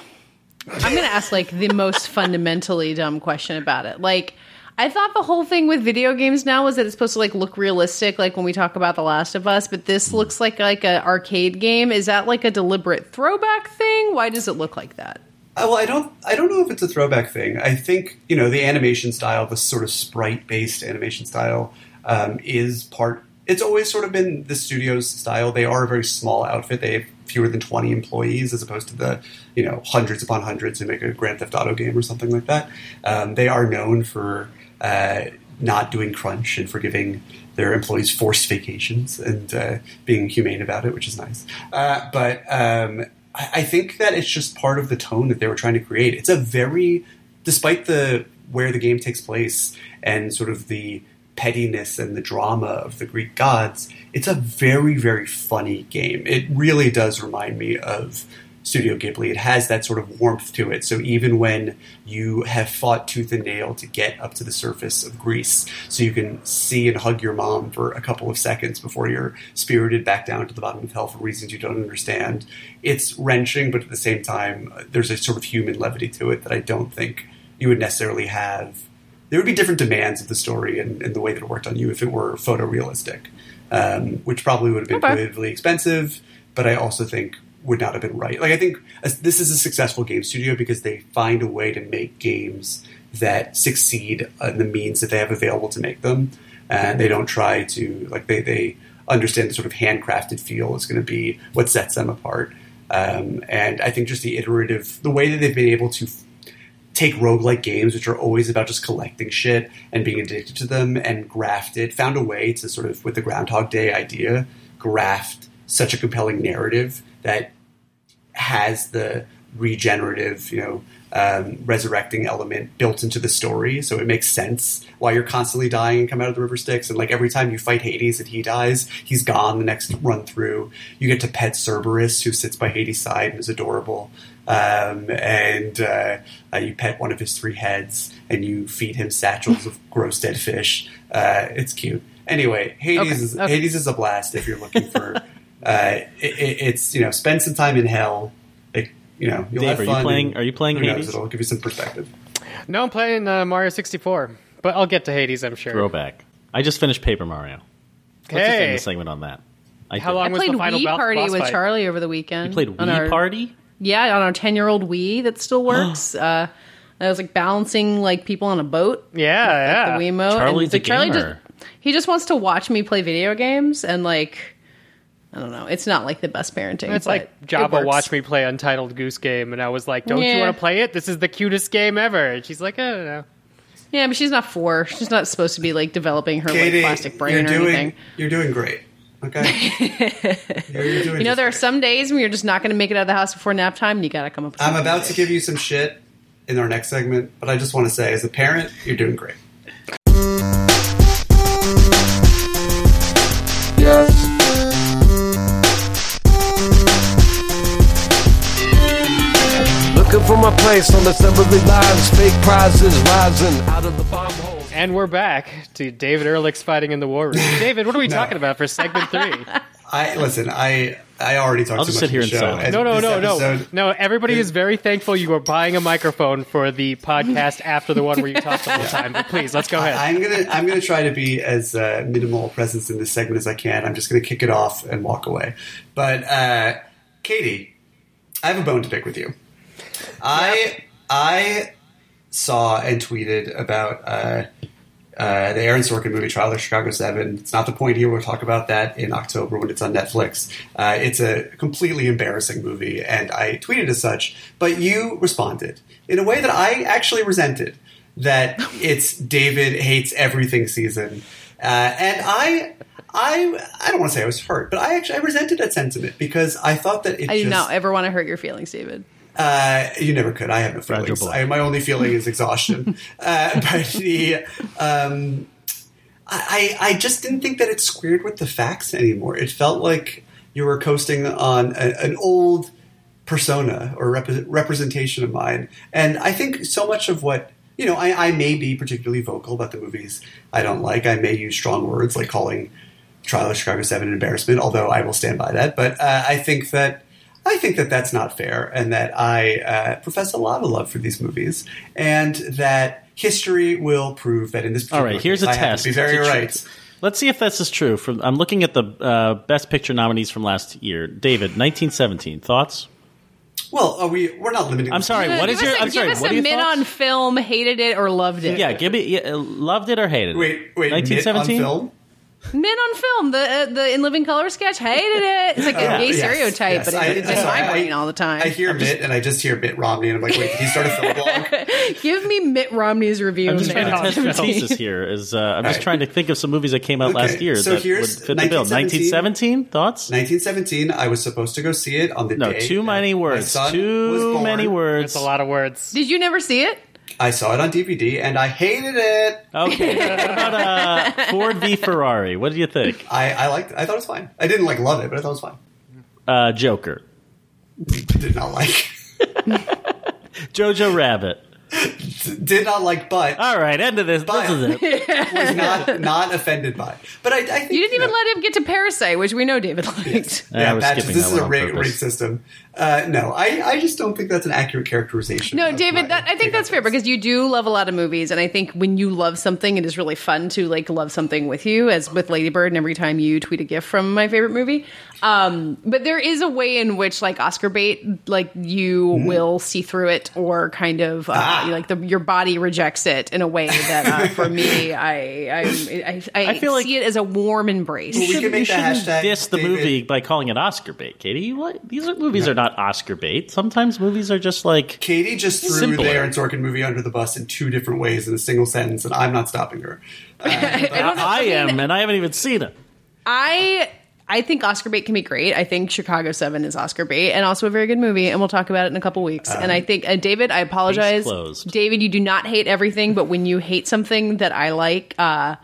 I'm going to ask like the most fundamentally dumb question about it. Like I thought the whole thing with video games now was that it's supposed to like look realistic like when we talk about The Last of Us, but this looks like like an arcade game. Is that like a deliberate throwback thing? Why does it look like that? Uh, well, I don't. I don't know if it's a throwback thing. I think you know the animation style, the sort of sprite-based animation style, um, is part. It's always sort of been the studio's style. They are a very small outfit. They have fewer than twenty employees, as opposed to the you know hundreds upon hundreds who make a Grand Theft Auto game or something like that. Um, they are known for uh, not doing crunch and for giving their employees forced vacations and uh, being humane about it, which is nice. Uh, but um, I, I think that it's just part of the tone that they were trying to create. It's a very, despite the where the game takes place and sort of the pettiness and the drama of the Greek gods, it's a very, very funny game. It really does remind me of Studio Ghibli. It has that sort of warmth to it. So even when you have fought tooth and nail to get up to the surface of Greece, so you can see and hug your mom for a couple of seconds before you're spirited back down to the bottom of hell for reasons you don't understand, it's wrenching, but at the same time, there's a sort of human levity to it that I don't think you would necessarily have there would be different demands of the story and, and the way that it worked on you if it were photorealistic, um, which probably would have been Okay. prohibitively expensive. But I also think would not have been right. Like I think this is a successful game studio because they find a way to make games that succeed in the means that they have available to make them, and they don't try to like they they understand the sort of handcrafted feel is going to be what sets them apart. Um, and I think just the iterative, the way that they've been able to take roguelike games, which are always about just collecting shit and being addicted to them, and graft it, found a way to sort of, with the Groundhog Day idea, graft such a compelling narrative that has the regenerative, you know, um, resurrecting element built into the story, so it makes sense why you're constantly dying and come out of the river Styx. And like every time you fight Hades and he dies, he's gone the next run through. You get to pet Cerberus, who sits by Hades' side and is adorable. Um, and uh, uh, you pet one of his three heads, and you feed him satchels of gross dead fish. Uh, it's cute. Anyway, Hades Okay, is okay. Hades is a blast if you're looking for. uh, it, it, it's you know spend some time in hell. It, you know you'll Dave, have are you fun. playing- are you playing who knows, Hades? It'll give you some perspective. No, I'm playing uh, Mario 64, but I'll get to Hades, I'm sure. Throwback. I just finished Paper Mario. Let's just end the segment on that. I How did. long I was played the final Wii Party boss with fight? Charlie over the weekend. You played on Wii our- Party? Yeah, on our ten-year-old Wii that still works. uh, I was like balancing like people on a boat. Yeah, yeah. the Wiimote. Charlie's and, like, a Charlie gamer. just he just wants to watch me play video games and like I don't know. It's not like the best parenting. It's like it Jabba works. watched me play Untitled Goose Game, and I was like, "Don't you want to play it? This is the cutest game ever." And she's like, "I don't know." Yeah, but she's not four. She's not supposed to be like developing her Katey, like plastic brain you're or doing anything. you're doing great. Okay, you're, you're doing. You know, just there are some days when you're just not going to make it out of the house before nap time, and you got to come up. with I'm about to give you some shit in our next segment, but I just want to say, as a parent, you're doing great. Yes. Looking for my place on assembly lines, fake prizes rising out of the bomb holes. And we're back to David Ehrlich's fighting in the war room. David, what are we No. talking about for segment three? I listen. I I already talked I'll too just much sit here on the show. and No, no, no, no, episode- no. Everybody is very thankful you are buying a microphone for the podcast after the one where you talk the whole time. But please, let's go ahead. I'm gonna I'm gonna try to be as uh, minimal presence in this segment as I can. I'm just gonna kick it off and walk away. But uh, Katey, I have a bone to pick with you. I I saw and tweeted about uh, uh, the Aaron Sorkin movie Trial of Chicago Seven. It's not the point here. We'll talk about that in October when it's on Netflix. Uh, it's a completely embarrassing movie, and I tweeted as such. But you responded in a way that I actually resented. That it's David hates everything season, uh, and I. I I don't want to say I was hurt, but I actually I resented that sentiment because I thought that it I do just, not ever want to hurt your feelings, David. Uh, you never could. I have no feelings. I, my only feeling is exhaustion. uh, but the, um, I, I just didn't think that it squared with the facts anymore. It felt like you were coasting on a, an old persona or rep- representation of mine. And I think so much of what you know, I, I may be particularly vocal about the movies I don't like. I may use strong words like calling Trial of Chicago Seven an embarrassment, although I will stand by that. But uh, I think that I think that that's not fair, and that I uh, profess a lot of love for these movies, and that history will prove that in this. All right, particular here's a case, I test. to be very to tr- right. Let's see if this is true. From I'm looking at the uh, best picture nominees from last year. David, 1917. Thoughts? Well, are we? We're not limiting. I'm sorry. What is give is us your? a, I'm sorry. Give us What a are your mid thoughts? on film, hated it or loved it. Yeah, give me. Yeah, loved it or hated it. Wait, wait. 1917. Mid on film. Mid on film, the uh, the in living color sketch, hated it. It's like a Yeah. gay Yes, stereotype, yes. but I- it's in my brain all the time. I hear Mitt, and I just hear Mitt Romney, and I'm like, wait, did he start a film blog? Give me Mitt Romney's review. I'm just trying to test your Film. thesis here. Is uh, I'm just Right. trying to think of some movies that came out Okay, last year so that would here's fit the bill. 1917. 1917. Thoughts? 1917. I was supposed to go see it on the No, day. too many words. Too many words. It's a lot of words. Did you never see it? I saw it on DVD, and I hated it. Okay. what about uh, Ford v Ferrari? What do you think? I, I liked. It. I thought it was fine. I didn't like love it, but I thought it was fine. Uh, Joker. Did not like. Jojo Rabbit. Did not like, but All right, end of this. But- this is it. was not not offended by. But I, I think You didn't even know, let him get to Parasite, which we know David liked. I was badges. skipping This that is one a on rig, purpose. rig system. Uh, no, I, I just don't think that's an accurate characterization. No, David, that, I think that's fair because you do love a lot of movies, and I think when you love something, it is really fun to like love something with you, as with Ladybird, and every time you tweet a gif from my favorite movie. Um, but there is a way in which, like Oscar bait, like you Mm-hmm. will see through it, or kind of uh, Ah. like the your body rejects it in a way that, uh, for me, I I I, I, I feel like- see it as a warm embrace. we can You make the shouldn't hashtag diss the David- movie by calling it Oscar bait, Katey. You like, these are, movies are not Oscar bait. Sometimes movies are just like Katey just threw Simpler. the Aaron Sorkin movie under the bus in two different ways in a single sentence, and I'm not stopping her. I am, and I haven't even seen it. I I think Oscar bait can be great. I think Chicago Seven is Oscar bait and also a very good movie, and we'll talk about it in a couple weeks. and I think uh, David, I apologize. David, you do not hate everything, but when you hate something that I like, uh,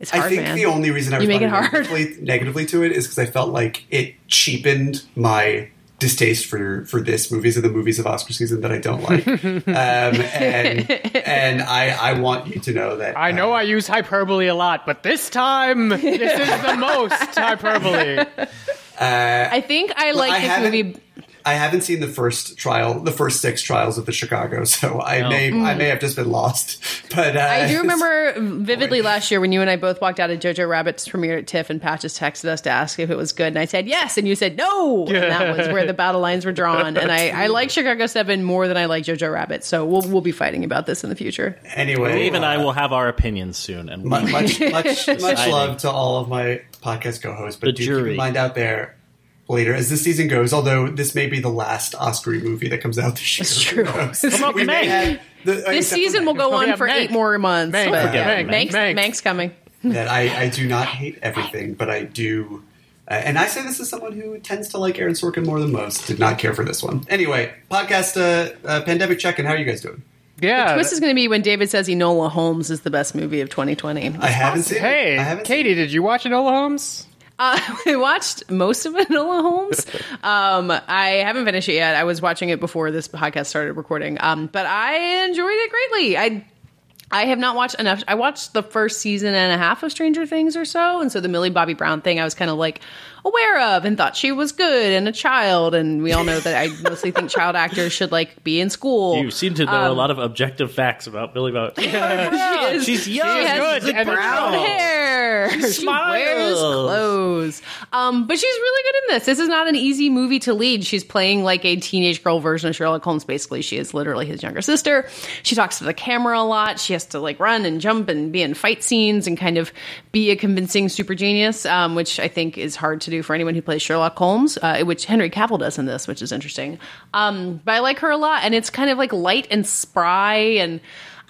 it's hard, I think man. the only reason I You make it responded hard. negatively, negatively to it is because I felt like it cheapened my distaste for for this movies and the movies of Oscar season that I don't like. um, and and I I want you to know that I know uh, I use hyperbole a lot, but this time this is the most hyperbole. I think I like I this movie. I haven't seen the first trial, the first six trials of the Chicago, so I may I may have just been lost. But uh, I do remember vividly last year when you and I both walked out of Jojo Rabbit's premiere at TIFF and Patches texted us to ask if it was good. And I said yes. And you said no. And that was where the battle lines were drawn. And I, I like Chicago 7 more than I like Jojo Rabbit. So we'll, we'll be fighting about this in the future. anyway. Dave and I uh, will have our opinions soon, and mu- much much much love to all of my podcast co-hosts, but The do keep jury. in mind out there later as this season goes. Although this may be the last Oscar movie that comes out this year. That's true. Who knows? What about We may the- This season will go Oh, on for Mank. eight more months. Mank, but forget yeah, Mank. Mank's, Mank. Mank's coming. that I, I do not hate everything, but I do. Uh, and I say this as someone who tends to like Aaron Sorkin more than most. Did not care for this one. Anyway, podcast uh, uh, pandemic check-in. How are you guys doing? Yeah. Twist is going to be when David says Enola Holmes is the best movie of 2020. I haven't seen. it. hey, I haven't seen Katey, did you watch Enola Holmes? Uh, I watched most of Enola Holmes. Um, I haven't finished it yet. I was watching it before this podcast started recording. Um, but I enjoyed it greatly. I I have not watched enough. I watched the first season and a half of Stranger Things or so, and so the Millie Bobby Brown thing I was kind of like aware of and thought she was good and a child. And we all know that I mostly think child actors should like be in school. you seem to know a lot of objective facts about Billy Bob. She is- She's young, She has good, brown and hair. She, smiles. wears clothes. Um, but she's really good in this. This is not an easy movie to lead. She's playing like a teenage girl version of Sherlock Holmes. Basically, she is literally his younger sister. She talks to the camera a lot. She has to like run and jump and be in fight scenes and kind of be a convincing super genius, um, which I think is hard to do for anyone who plays Sherlock Holmes, uh, which Henry Cavill does in this, which is interesting. Um, but I like her a lot, and it's kind of like light and spry and.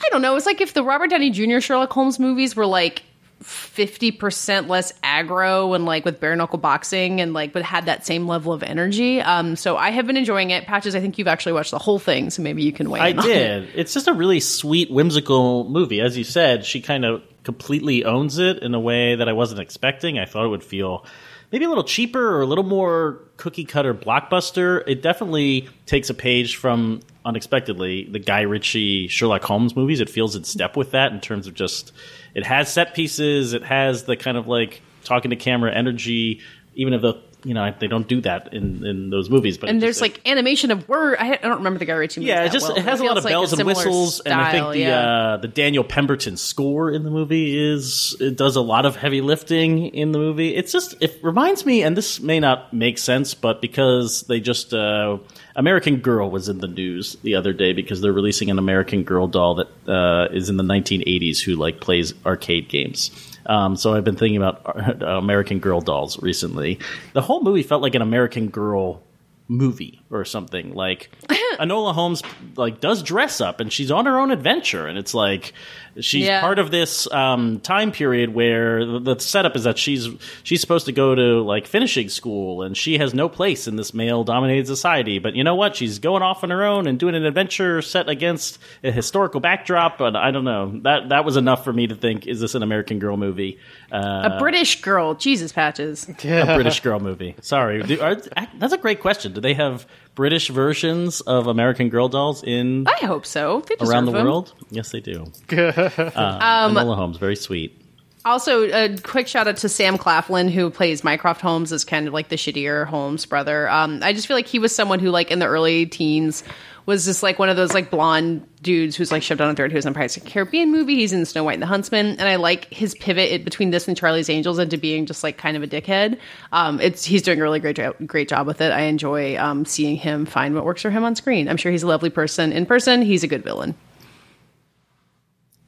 I don't know. It's like if the Robert Downey Jr. Sherlock Holmes movies were like fifty percent less aggro and like with bare knuckle boxing and like but had that same level of energy. Um, so I have been enjoying it. Patches, I think you've actually watched the whole thing, so maybe you can weigh I in on it. did. It's just a really sweet, whimsical movie. As you said, she kind of completely owns it in a way that I wasn't expecting. I thought it would feel maybe a little cheaper or a little more cookie cutter blockbuster. It definitely takes a page from unexpectedly the Guy Ritchie Sherlock Holmes movies. It feels in step with that in terms of just it has set pieces, it has the kind of like talking to camera energy, even if the you know they don't do that in in those movies. But And there's just- like animation of word. I, I don't remember the Guy movies yeah, it just well, it has but a lot of like bells and whistles, and I think style, the yeah. uh, the Daniel Pemberton score in the movie is it does a lot of heavy lifting in the movie. It's just it reminds me, and this may not make sense, but because they just uh, American Girl was in the news the other day because they're releasing an American Girl doll that uh, is in the 1980s who like plays arcade games. Um, so I've been thinking about uh, American Girl dolls recently. The whole movie felt like an American Girl movie or something like Enola Holmes like does dress up and she's on her own adventure and it's like she's Yeah. part of this um, time period where the, the setup is that she's she's supposed to go to like finishing school and she has no place in this male dominated society but you know what she's going off on her own and doing an adventure set against a historical backdrop but I don't know that that was enough for me to think is this an American Girl movie uh, a British girl. Jesus, Patches. a British girl movie. Sorry, Do- are- that's a great question. Do they have British versions of American Girl dolls in I hope so. They around the them. world? Yes, they do. uh, Enola Holmes, very sweet. Also, a quick shout out to Sam Claflin, who plays Mycroft Holmes as kind of like the shittier Holmes brother. Um, I just feel like he was someone who, like, in the early teens, was just like one of those like blonde dudes who's like shoved on a third who's in a Pirates of the Caribbean movie. He's in Snow White and the Huntsman, and I like his pivot between this and Charlie's Angels into being just like kind of a dickhead. Um, it's he's doing a really great job, great job with it. I enjoy um, seeing him find what works for him on screen. I'm sure he's a lovely person in person. He's a good villain.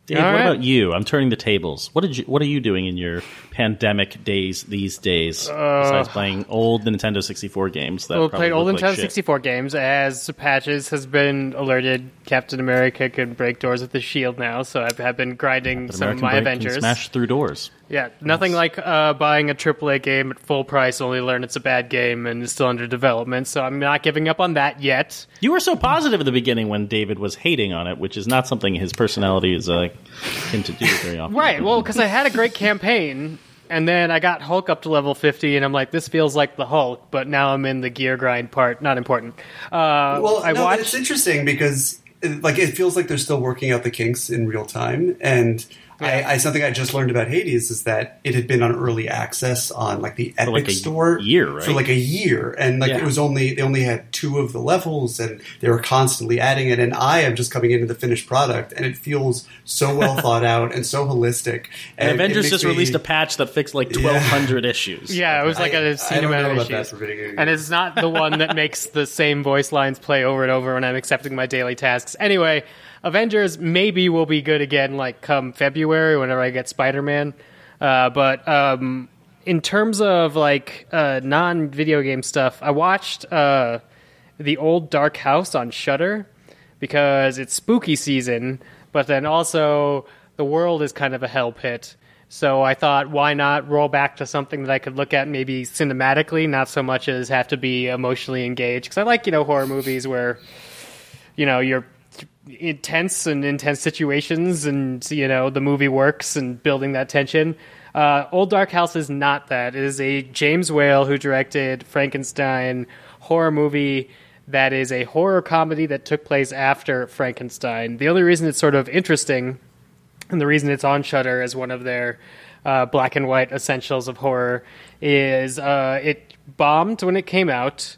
Dave, All what right. about you? I'm turning the tables. What did you? What are you doing in your pandemic days these days? Uh, besides playing old Nintendo 64 games that Well, played old look Nintendo shit? 64 games as Patches has been alerted. Captain America can break doors with the shield now, so I've, have been grinding But some American of my Avengers. smash through doors. Yeah, nothing like uh, buying a AAA game at full price, only learn it's a bad game and is still under development. So I'm not giving up on that yet. You were so positive at the beginning when David was hating on it, which is not something his personality is uh, him to do very often. Right. Well, because I had a great campaign, and then I got Hulk up to level 50, and I'm like, this feels like the Hulk, but now I'm in the gear grind part. Not important. Uh, Well, I no, but it's interesting because it- like it feels like they're still working out the kinks in real time, and I, I something I just learned about Hades is that it had been on early access on like the Epic like a Store year, right? For like a year, and like Yeah. it was only they only had two of the levels, and they were constantly adding it. And I am just coming into the finished product, and it feels so well thought out and so holistic. And it Avengers just me- released a patch that fixed like 1,200 issues. Yeah, it was like I- a I don't scene amount of issues. for video games. And it's not the one that makes the same voice lines play over and over when I'm accepting my daily tasks. Anyway, Avengers maybe will be good again, like come February whenever I get Spider Man. Uh, but um, in terms of like uh, non video game stuff, I watched uh, the old Dark House on Shudder because it's spooky season, but then also the world is kind of a hell pit. So I thought, why not roll back to something that I could look at maybe cinematically, not so much as have to be emotionally engaged. Because I like, you know, horror movies where, you know, you're intense and intense situations, and you know the movie works and building that tension. Uh, Old Dark House is not that. It is a James Whale who directed Frankenstein horror movie that is a horror comedy that took place after Frankenstein. The only reason it's sort of interesting and the reason it's on Shudder as one of their uh, black and white essentials of horror is uh, it bombed when it came out,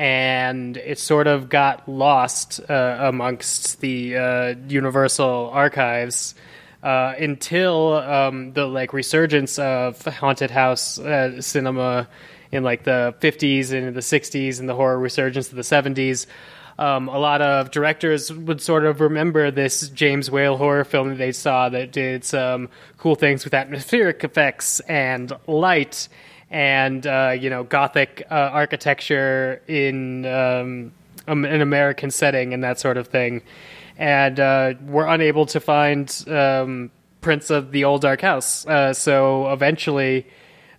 and it sort of got lost uh, amongst the uh, Universal archives. Uh, until um, the like resurgence of haunted house uh, cinema in like the 50s and the 60s and the horror resurgence of the 70s um, a lot of directors would sort of remember this James Whale horror film that they saw that did some cool things with atmospheric effects and light and uh, you know gothic uh, architecture in um, um, an American setting and that sort of thing, and uh, were unable to find um, prints of the old dark house. Uh, so eventually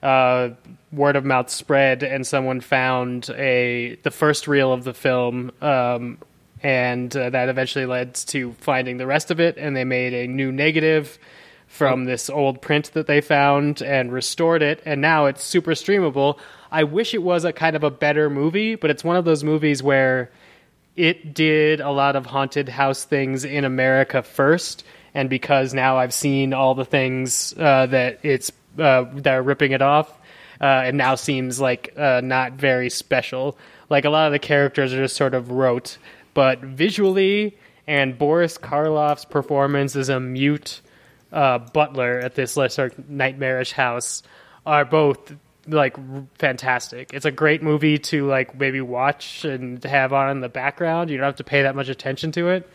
uh, word of mouth spread, and someone found a the first reel of the film, um, and uh, that eventually led to finding the rest of it. And they made a new negative from this old print that they found and restored it, and now it's super streamable. I wish it was a kind of a better movie, but it's one of those movies where it did a lot of haunted house things in America first, and because now I've seen all the things uh, that it's uh, that are ripping it off, uh, it now seems like uh, not very special. Like a lot of the characters are just sort of rote, but visually and Boris Karloff's performance as a mute uh, butler at this lesser nightmarish house are both like r- fantastic. It's a great movie to like maybe watch and have on in the background. You don't have to pay that much attention to it.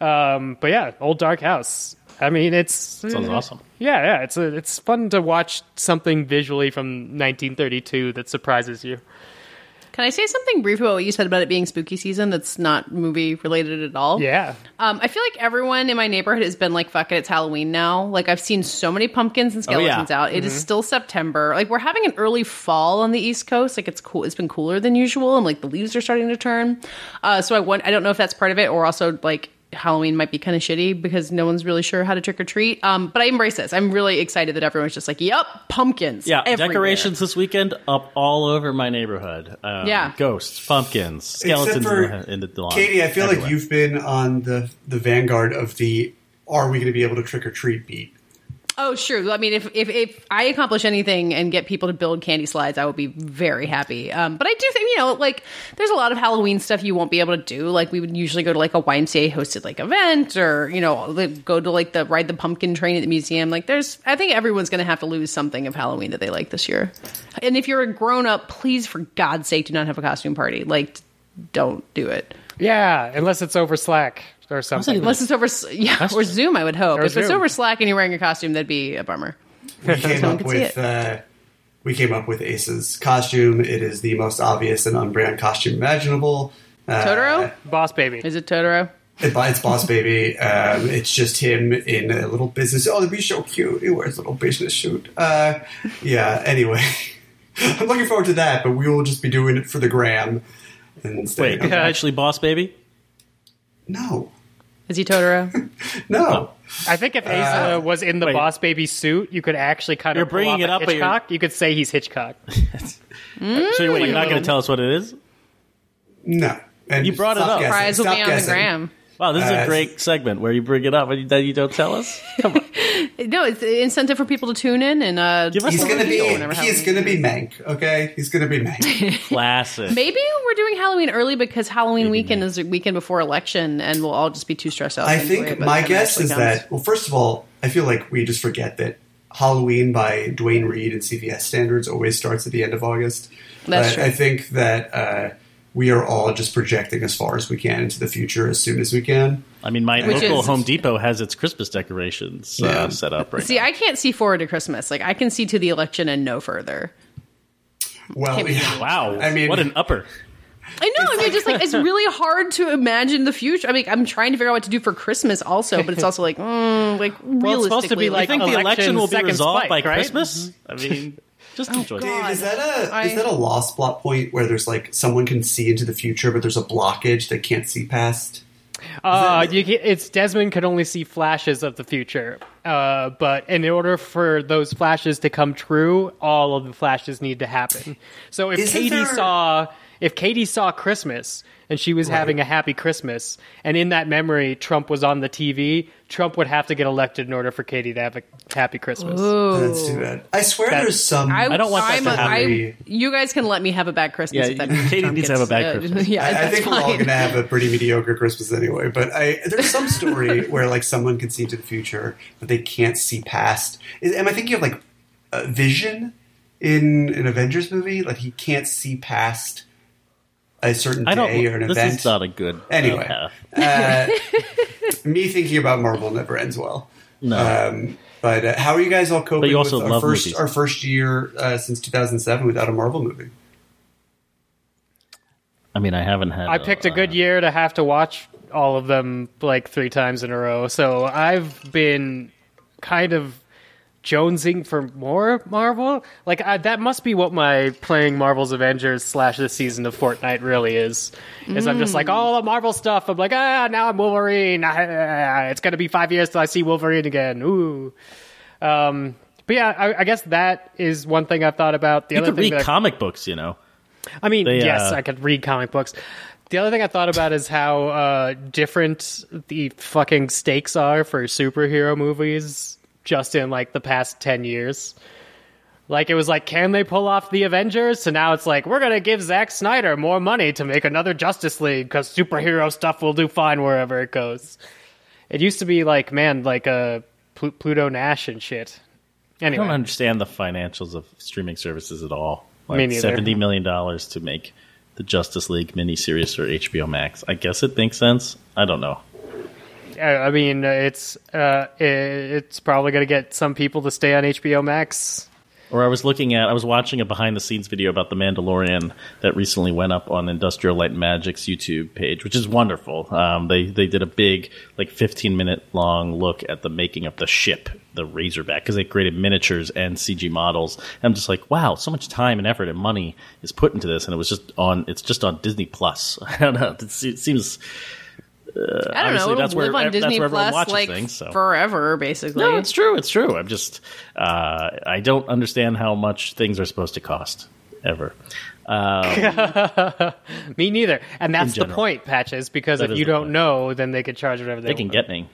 Um, but yeah, Old Dark House. I mean, it's Sounds awesome. Yeah, yeah, it's a, it's fun to watch something visually from 1932 that surprises you. Can I say something brief about what you said about it being spooky season that's not movie related at all? Yeah, Um, I feel like everyone in my neighborhood has been like, fuck it, it's Halloween now. Like, I've seen so many pumpkins and Oh, yeah. skeletons out. It is Mm-hmm. still September. Like, we're having an early fall on the East Coast. Like, it's cool. It's been cooler than usual, and like the leaves are starting to turn. Uh, so I want, I don't know if that's part of it, or also like Halloween might be kind of shitty because no one's really sure how to trick or treat. Um, but I embrace this. I'm really excited that everyone's just like, "Yep, pumpkins." Yeah, everywhere." decorations this weekend up all over my neighborhood. Um, Yeah. ghosts, pumpkins, skeletons for in the, in the lawn. Katey, I feel like you've been on the the vanguard of the "Are we going to be able to trick or treat?" beat. Oh, sure. I mean, if, if if I accomplish anything and get people to build candy slides, I would be very happy. Um, but I do think you know, like, there's a lot of Halloween stuff you won't be able to do. Like, we would usually go to like a YMCA hosted like event, or you know, go to like the ride the pumpkin train at the museum. Like, there's, I think everyone's going to have to lose something of Halloween that they like this year. And if you're a grown up, please, for God's sake, do not have a costume party. Like, don't do it Yeah, unless it's over Slack or something. unless it's over. Yeah, or Zoom. I would hope. Or if it's Zoom. over Slack and you're wearing a costume, that'd be a bummer. We came one up can see with it. uh, we came up with Ace's costume. It is the most obvious and unbrand costume imaginable. Uh, Totoro? Boss baby. Is it Totoro? It bites Boss Baby. Um, it's just him in a little business. Oh, that'd be so cute. He wears a little business suit. Uh, yeah. Anyway, I'm looking forward to that. But we will just be doing it for the gram. Instead. Wait, of- actually, Boss Baby? no, Is he Totoro? no. I think if Asa uh, uh, was in the wait. boss baby suit, you could actually kind of You're bringing it up, Hitchcock. You could say he's Hitchcock. So wait, you're not going to tell us what it is? No. And You brought it up. guessing. Prize will Stop be on the gram. Wow, this is Uh, a great segment where you bring it up and then you don't tell us. Come on, No, it's an incentive for people to tune in and uh, Give us He's gonna be. He's gonna be Mank. Okay, he's gonna be Mank. classic. Maybe we're doing Halloween early because Halloween weekend is the weekend before election, and we'll all just be too stressed out. I to think it my guess is comes. that. Well, first of all, I feel like we just forget that Halloween by Duane Reade and CVS standards always starts at the end of August. That's but true. I think that uh, we are all just projecting as far as we can into the future as soon as we can. I mean, my Which local is- Home Depot has its Christmas decorations Yeah. uh, set up right See, now. I can't see forward to Christmas. Like I can see to the election and no further. Well, yeah. wow, I mean- what an upper. I know. I mean, just like it's really hard to imagine the future. I mean, I'm trying to figure out what to do for Christmas, also, but it's also like, mm, like Well, realistically, it's supposed to be I like think the election election will be second resolved spike, by right? Christmas. I mean, just enjoy. Dave, is that a I- is that a lost plot point where there's like someone can see into the future, but there's a blockage they can't see past? Uh, you can, it's Desmond could only see flashes of the future, uh, but in order for those flashes to come true, all of the flashes need to happen. So if Isn't Katey there- saw if Katey saw Christmas and she was having a happy Christmas, and in that memory Trump was on the TV, Trump would have to get elected in order for Katey to have a happy Christmas. That's too bad. I swear That- there's some. I, I don't want that I'm to a- happen. I- you guys can let me have a bad Christmas. Yeah, if that Katey Trump needs to have a gets, bad uh, Christmas. yeah, I, I that's think we're all going to have a pretty mediocre Christmas anyway. But I, there's some story where like someone can see into the future, but they can't see past. Am I thinking of like a Vision in an Avengers movie? Like he can't see past a certain I don't. day or an this event. is not a good. Anyway. path. Me thinking about Marvel never ends well. no. Um, but uh, how are you guys all coping But you also with our love first movies. our first year uh, since 2007 without a Marvel movie? I mean, I haven't had. I picked a good year to have to watch all of them like three times in a row. So I've been kind of jonesing for more Marvel. Like I, that must be what my playing Marvel's Avengers slash this season of Fortnite really is. Is I'm just like all the Marvel stuff. I'm like ah now I'm Wolverine. Ah, it's gonna be five years till I see Wolverine again. Ooh. Um, but yeah, I, I guess that is one thing I've thought about. The You other could thing read that I- comic books, you know. I mean, They, yes, uh, I could read comic books. The other thing I thought about is how uh, different the fucking stakes are for superhero movies just in like the past 10 years. Like it was like, can they pull off the Avengers? So now it's like, we're gonna give Zack Snyder more money to make another Justice League because superhero stuff will do fine wherever it goes. It used to be like, man, like uh, a Pl- Pluto Nash and shit. I Anyway, don't understand the financials of streaming services at all. Like seventy million dollars to make the Justice League miniseries for HBO Max. I guess it makes sense. I don't know. I mean, it's uh, it's probably going to get some people to stay on HBO Max. Or I was looking at, I was watching a behind the scenes video about The Mandalorian that recently went up on Industrial Light and Magic's YouTube page, which is wonderful. Um, they they did a big, like, fifteen minute long look at the making of the ship, the Razorback, because they created miniatures and CG models. And I'm just like, wow, so much time and effort and money is put into this, and it was just on, it's just on Disney Plus. I don't know. It seems I don't know. that's where live on ev- that's Disney where everyone Plus watches like things, so. forever, basically. No, it's true. It's true. I'm just uh, I don't understand how much things are supposed to cost ever. Um, me neither. And that's the point, Patches, because That if you don't point. know, then they could charge whatever they, They can want. get me.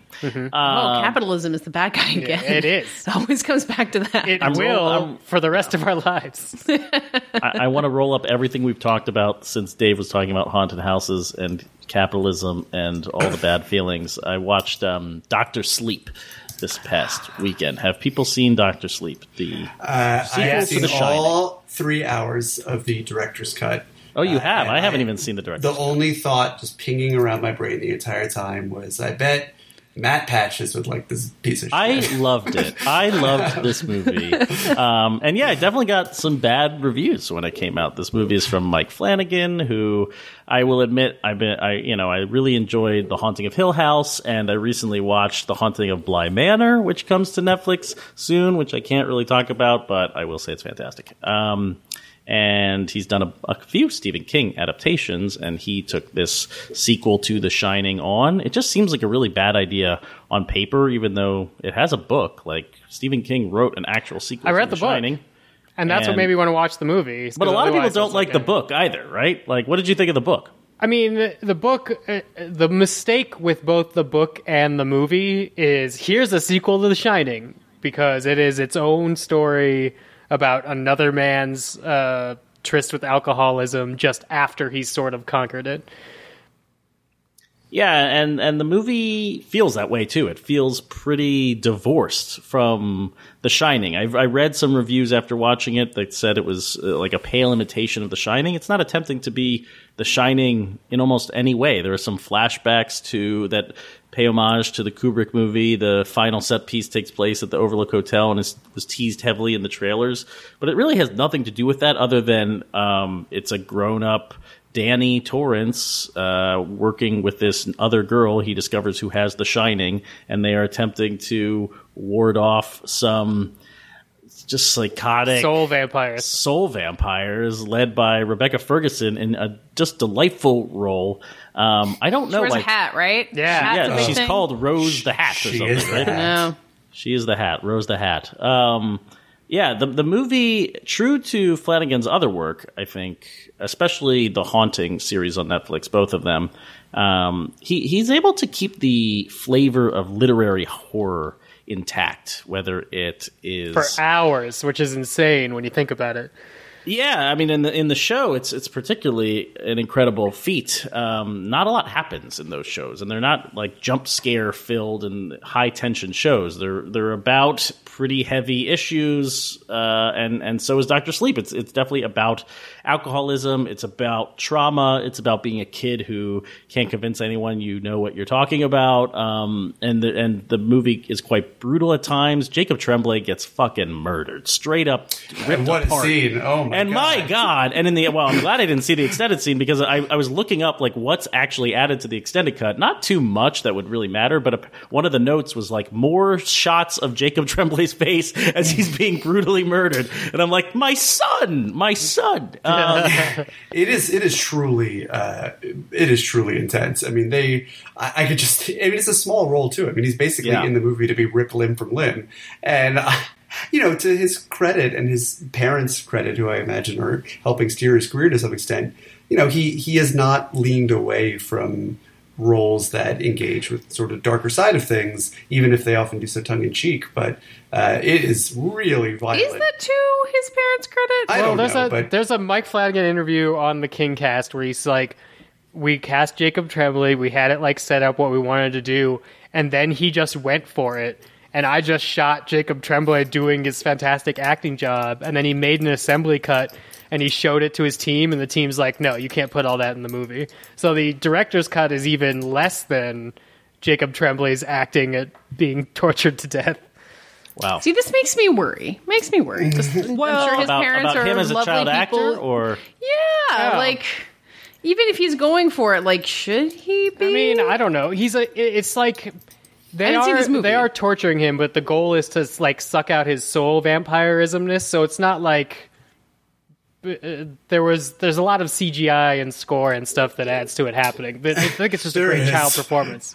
oh, capitalism is the bad guy again. it is. it always comes back to that. It I'm will roll- for the rest of our lives. I, I want to roll up everything we've talked about since Dave was talking about haunted houses and capitalism and all the bad feelings. I watched um, Doctor Sleep this past weekend. Have people seen Doctor Sleep? The Uh, I have seen all three hours of the director's cut. oh, you Uh, have? and I haven't even seen the director. The only thought just pinging around my brain the entire time was, I bet Matt Patches with like this piece of shit. I loved it. I loved this movie. Um, and yeah, I definitely got some bad reviews when it came out. This movie is from Mike Flanagan, who I will admit I've been I you know, I really enjoyed The Haunting of Hill House and I recently watched The Haunting of Bly Manor, which comes to Netflix soon, which I can't really talk about, but I will say it's fantastic. Um, and he's done a, a few Stephen King adaptations, and he took this sequel to The Shining on. It just seems like a really bad idea on paper, even though it has a book. Like Stephen King wrote an actual sequel. I read to the The book. Shining, And that's what made me want to watch the movie. but a lot of people don't like the book either, right? Like, what did you think of the book? I mean, the, the book, uh, the mistake with both the book and the movie is here's a sequel to The Shining because it is its own story about another man's uh, tryst with alcoholism just after he's sort of conquered it. Yeah, and and the movie feels that way too. It feels pretty divorced from The Shining. I, I read some reviews after watching it that said it was uh, like a pale imitation of The Shining. It's not attempting to be The Shining in almost any way. There are some flashbacks to that pay homage to the Kubrick movie. The final set piece takes place at the Overlook Hotel and is, was teased heavily in the trailers, but it really has nothing to do with that other than um, it's a grown up. Danny Torrance uh, working with this other girl he discovers who has the shining, and they are attempting to ward off some just psychotic Soul vampires. soul vampires led by Rebecca Ferguson in a just delightful role. Um, I don't She know, wears like a hat, right? Yeah. Hat's yeah, she's called Rose the Hat or She something, is the right? Hat. No. She is the hat, Rose the Hat. Um, yeah, the the movie, true to Flanagan's other work, I think, especially the Haunting series on Netflix, both of them, um, he he's able to keep the flavor of literary horror intact, whether it is For hours, which is insane when you think about it. Yeah, I mean, in the in the show, it's it's particularly an incredible feat. Um, not a lot happens in those shows, and they're not like jump scare filled and high tension shows. They're they're about pretty heavy issues, uh, and and so is Doctor Sleep. It's it's definitely about alcoholism. It's about trauma. It's about being a kid who can't convince anyone you know what you're talking about. Um, and the and the movie is quite brutal at times. Jacob Tremblay gets fucking murdered, straight up ripped what apart. scene. Oh my and god. my god! And in the well, I'm glad I didn't see the extended scene because I, I was looking up like what's actually added to the extended cut. Not too much that would really matter, but a, one of the notes was like more shots of Jacob Tremblay's face as he's being brutally murdered, and I'm like, my son, my son. Um, It is. It is truly. Uh, it is truly intense. I mean, they. I, I could just. I mean, it's a small role too. I mean, he's basically Yeah. in the movie to be ripped limb from limb, and uh, you know, to his credit and his parents' credit, who I imagine are helping steer his career to some extent. You know, he he has not leaned away from roles that engage with sort of darker side of things, even if they often do so tongue in cheek. But uh, it is really violent. Is that to his parents' credit? I well, don't there's know, a but- there's a Mike Flanagan interview on the King Cast where he's like, "We cast Jacob Tremblay, we had it like set up what we wanted to do, and then he just went for it." And I just shot Jacob Tremblay doing his fantastic acting job, and then he made an assembly cut and he showed it to his team, and the team's like, "No, you can't put all that in the movie." So the director's cut is even less than Jacob Tremblay's acting at being tortured to death. wow. See, this makes me worry. Makes me worry. Just, I'm sure his about parents about are him as a lovely child people. actor, or yeah, Yeah. like even if he's going for it, like should he be? I mean, I don't know. He's a. It's like they I didn't see are this movie. they are torturing him, but the goal is to like suck out his soul vampirismness. So it's not like there was there's a lot of CGI and score and stuff that adds to it happening. But I think it's just a great is. child performance.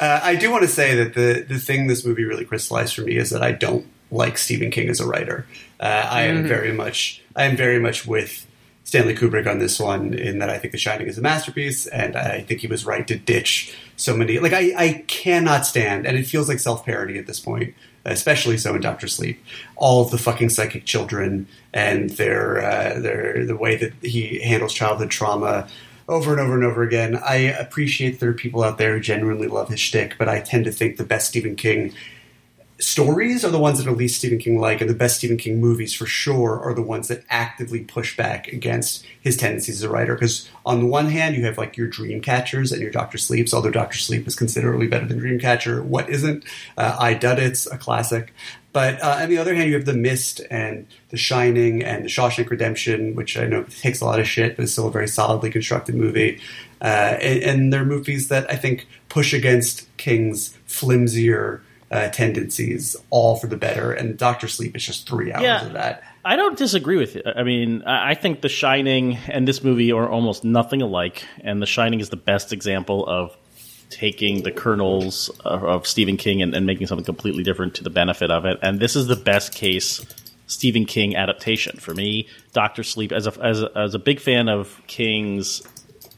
Uh, I do want to say that the the thing this movie really crystallized for me is that I don't like Stephen King as a writer. Uh, I am very much I am very much with Stanley Kubrick on this one in that I think The Shining is a masterpiece, and I think he was right to ditch so many. Like I, I cannot stand, and it feels like self parody at this point, especially so in Doctor Sleep. All of the fucking psychic children and their uh, their the way that he handles childhood trauma over and over and over again. I appreciate there are people out there who genuinely love his shtick, but I tend to think the best Stephen King stories are the ones that are least Stephen King like, and the best Stephen King movies for sure are the ones that actively push back against his tendencies as a writer. Because on the one hand, you have like your dream catchers and your Doctor Sleeps, although Doctor Sleep is considerably better than Dreamcatcher. What isn't? Uh, I Dud It's a classic. But uh, on the other hand, you have The Mist and The Shining and The Shawshank Redemption, which I know takes a lot of shit, but is still a very solidly constructed movie. Uh, and, and they're movies that I think push against King's flimsier uh, tendencies, all for the better. And Doctor Sleep is just three hours Yeah. of that. I don't disagree with you. I mean, I think The Shining and this movie are almost nothing alike, and The Shining is the best example of taking the kernels of, of Stephen King and, and making something completely different to the benefit of it. And this is the best case Stephen King adaptation for me. Doctor Sleep, as a as a, as a big fan of King's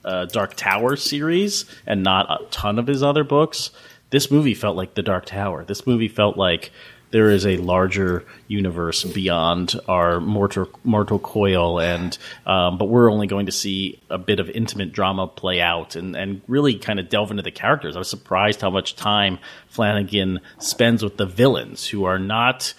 uh, Dark Tower series and not a ton of his other books, this movie felt like the Dark Tower. This movie felt like there is a larger universe beyond our mortal, mortal coil, and um, but we're only going to see a bit of intimate drama play out and, and really kind of delve into the characters. I was surprised how much time Flanagan spends with the villains who are not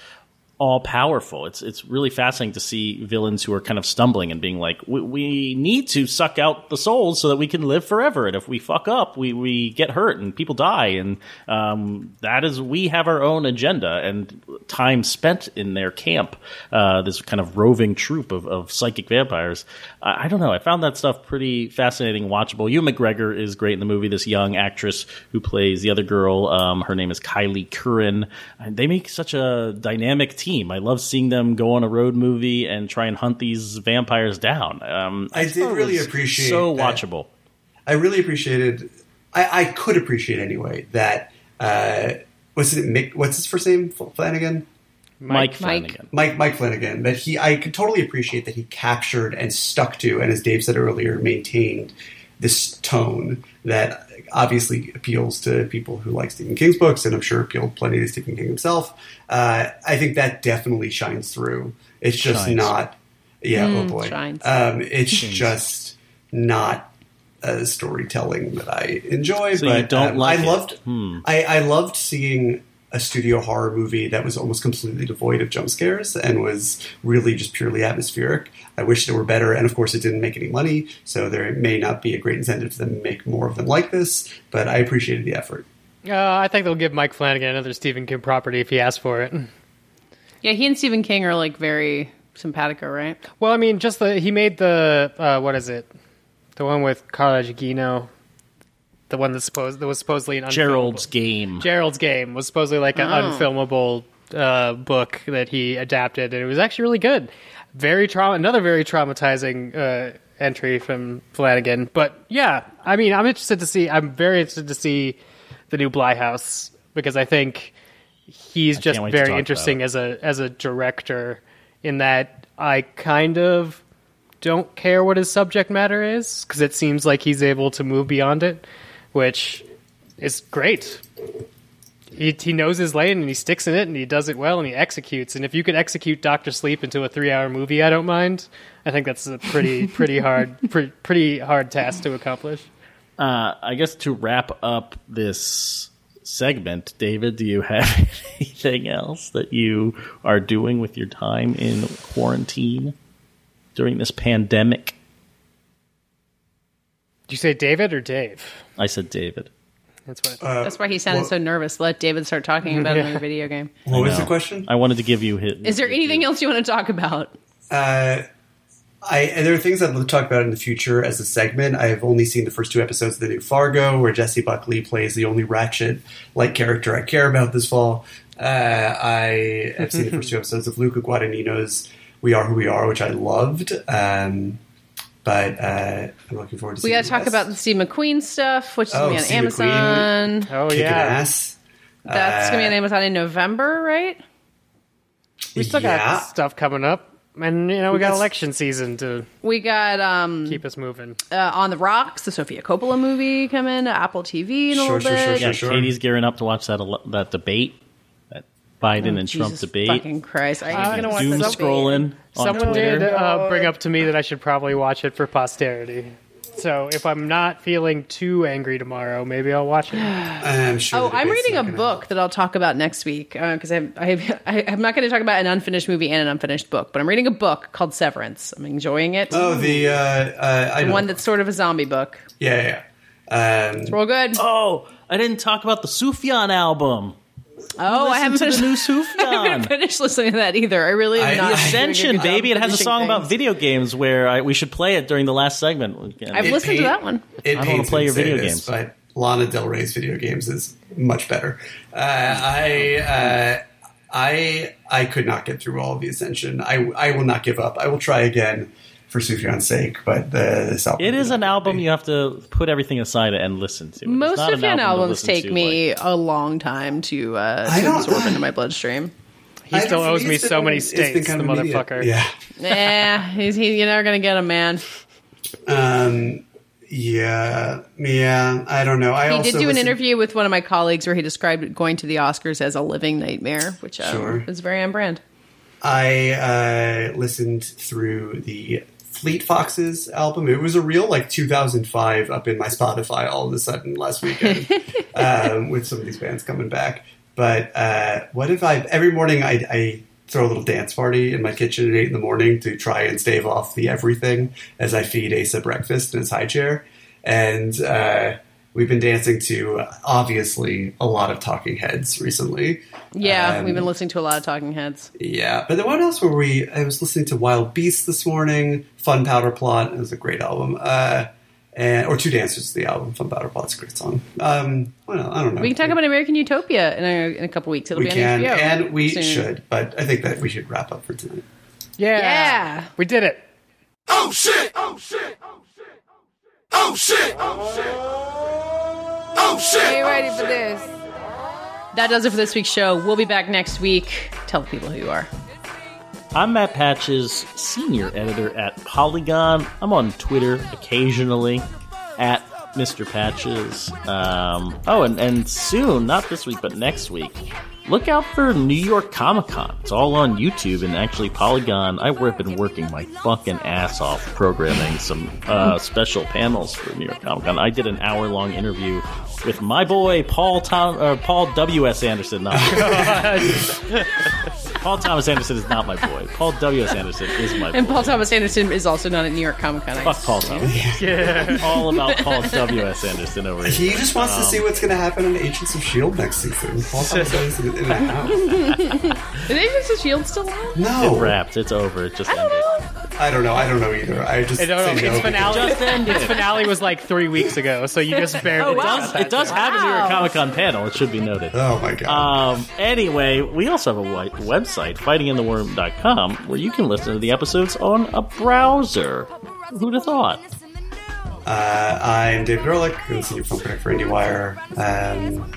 all powerful. It's it's really fascinating to see villains who are kind of stumbling and being like, we, we need to suck out the souls so that we can live forever. And if we fuck up, we, we get hurt and people die. And um, that is we have our own agenda and time spent in their camp. Uh, this kind of roving troop of, of psychic vampires. I, I don't know. I found that stuff pretty fascinating, watchable. Ewan McGregor is great in the movie. This young actress who plays the other girl, um, her name is Kyliegh Curran. They make such a dynamic team. I love seeing them go on a road movie and try and hunt these vampires down. Um, I just did thought it really was appreciate so that. watchable. I really appreciated. I, I could appreciate anyway that. Uh, what's it? Mick, what's his first name? Flanagan. Mike, Mike. Flanagan. Mike Mike Flanagan that he I could totally appreciate that he captured and stuck to and as Dave said earlier maintained this tone that obviously appeals to people who like Stephen King's books and I'm sure appealed plenty to Stephen King himself. Uh, I think that definitely shines through. It's just Shines. not yeah oh Mm, boy um, it's just not a storytelling that I enjoy. So you but don't um, like I it? loved Hmm. I, I loved seeing a studio horror movie that was almost completely devoid of jump scares and was really just purely atmospheric. I wish there were better, and of course, it didn't make any money, so there may not be a great incentive to them to make more of them like this. But I appreciated the effort. Uh, I think they'll give Mike Flanagan another Stephen King property if he asks for it. Yeah, he and Stephen King are like very simpatico, right? Well, I mean, just the he made the uh, what is it? The one with Carla Gugino, the one that supposed that was supposedly an unfilmable- Gerald's game. Gerald's Game was supposedly like an Oh. unfilmable uh, book that he adapted, and it was actually really good. Very trauma, another very traumatizing uh, entry from Flanagan. But yeah, I mean, I'm interested to see. I'm very interested to see the new Bly House because I think he's just can't wait to very interesting as a as a director. In that, I kind of don't care what his subject matter is because it seems like he's able to move beyond it, which is great. He, he knows his lane and he sticks in it and he does it well and he executes. And if you could execute Doctor Sleep into a three-hour movie, I don't mind. I think that's a pretty pretty hard pretty, pretty hard task to accomplish. Uh, I guess to wrap up this segment, David, do you have anything else that you are doing with your time in quarantine during this pandemic? Did you say David or Dave? I said David. That's what. Uh, That's why he sounded well- so nervous. Let David start talking about another video game. What was the question? I wanted to give you his. Is there anything else you want to talk about? Uh, I and there are things I'd love to talk about in the future as a segment. I've only seen the first two episodes of the new Fargo, where Jessie Buckley plays the only Ratched-like character I care about this fall. Uh, I have seen the first two episodes of Luca Guadagnino's We Are Who We Are, which I loved. Um, but uh, I'm looking forward to. We got to talk rest. about the Steve McQueen stuff, which is Oh, going to be Steve on Amazon. McQueen. Oh Kicking yeah, ass. That's going to be on Uh, Amazon in November, right? we still yeah. got stuff coming up, and you know we got That's- election season to We got um, keep us moving. uh, On the Rocks, the Sofia Coppola movie coming to Apple TV in a Sure, little sure, sure, bit. sure. Yeah, Katey's gearing up to watch that that debate, that Biden and Trump debate. fucking Christ! I ain't gonna watch Doom that debate. Scrolling on Someone Twitter. did uh, bring up to me that I should probably watch it for posterity. So if I'm not feeling too angry tomorrow, maybe I'll watch it. I'm sure Oh, I'm reading a not gonna book that I'll talk about next week because I, I, I, I'm not going to talk about an unfinished movie and an unfinished book, but I'm reading a book called Severance. I'm enjoying it. Oh, the uh, uh, I the one that's sort of a zombie book. yeah, yeah. Um, Real good. Oh, Oh, I didn't talk about the Sufjan album. I haven't Listen finished. the new I haven't finished listening to that either. I really am I- not. The Ascension, baby. It has a finishing song about video games where I, we should play it during the last segment. I've It listened to that one. It I don't wanna play your video this, games. but Lana Del Rey's video games is much better. Uh, I uh, I I could not get through all of the Ascension. I I will not give up. I will try again for Sufjan's sake. But the, this album It is an not album you have to put everything aside and listen to. It's Most not of an your album albums take to, me like- a long time to, uh, to don't- absorb into my bloodstream. He still owes me so been- many it's states, the of immediate. motherfucker. Yeah. yeah, he's, he, you're never gonna get him, man. Um, yeah, yeah. I don't know. I He also did do an listened- interview with one of my colleagues where he described going to the Oscars as a living nightmare, which um, Sure. is very on brand. I uh, listened through the Fleet Foxes album. It was a real like 2005 up in my Spotify all of a sudden last weekend um, with some of these bands coming back. But uh, what if I every morning I, I throw a little dance party in my kitchen at eight in the morning to try and stave off the everything as I feed Asa breakfast in his high chair, and uh, we've been dancing to obviously a lot of Talking Heads recently. Yeah, Um, we've been listening to a lot of Talking Heads. yeah, but then what else were we? I was listening to Wild Beasts this morning. Fun Powder Plot is a great album. Uh, and or Two Dancers is the album. Fun Powder Plot's a great song. Um, well, I don't know. We can talk about American Utopia in a, in a couple weeks. It'll We be can, on HBO. and we soon. should. But I think that we should wrap up for tonight. Yeah. Yeah. We did it. Oh shit! Oh shit! Oh shit! Oh shit! Oh shit! Oh shit! Are you ready for this? That does it for this week's show. We'll be back next week. Tell the people who you are. I'm Matt Patches, senior editor at Polygon. I'm on Twitter occasionally at Mr. Patches. Um, oh, and, and soon, not this week, but next week, look out for New York Comic Con. It's all on YouTube, and actually, Polygon, I've been working my fucking ass off programming some uh, special panels for New York Comic Con. I did an hour long interview with my boy Paul Tom, uh, Paul W S Anderson. Not Paul Thomas Anderson is not my boy. Paul W S Anderson is my boy. And Paul Thomas Anderson is also not at New York Comic Con. Fuck Paul Thomas. Yeah. All about Paul W S Anderson over here. He just wants to um, see what's going to happen on Agents of Shield next season. Paul Thomas Anderson in the house. Is Agents of Shield still on? No, It Wrapped. It's over. It just I don't ended. Know. I don't know. I don't know either. I just I don't know. say no Its finale. Just ended. Its finale was like three weeks ago, so you just barely. Oh, wow. got Does- that it does thing. have a New Comic Con panel. It should be noted. Oh my god. Um, anyway, we also have a wi- website, fightinginthewarroom.com, where you can listen to the episodes on a browser. Who'd have thought? Uh, I'm Dave Ehrlich, I'm the senior film critic for IndieWire. Um,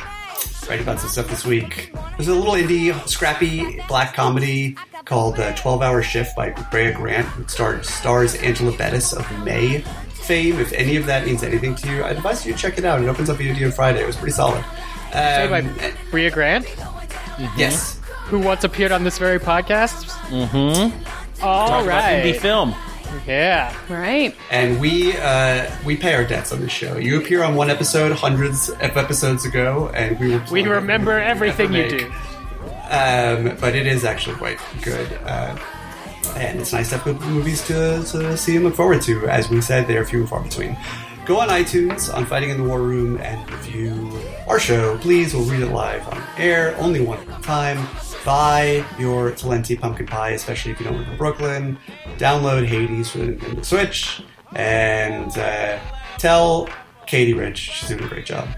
writing about some stuff this week. There's a little indie, scrappy black comedy called uh, 12 Hour Shift by Brea Grant, which stars, stars Angela Bettis of May fame. If any of that means anything to you, I'd advise you to check it out. It opens up video on Friday. It was pretty solid. Played Um, by Brea Grant, yes. who once appeared on this very podcast. Mm-hmm. All Talk about indie film. Yeah. Right. And we uh, we pay our debts on this show. You appear on one episode hundreds of episodes ago, and we We remember everything you do. Um, but it is actually quite good. Uh, and it's nice to have good movies to, to see and look forward to. As we said, they are few and far between. Go on iTunes on Fighting in the War Room and review our show. Please, we'll read it live on air, only one at a time. Buy your Talenti pumpkin pie, especially if you don't live in Brooklyn. Download Hades for the Nintendo Switch. And uh, tell Katey Rich she's doing a great job.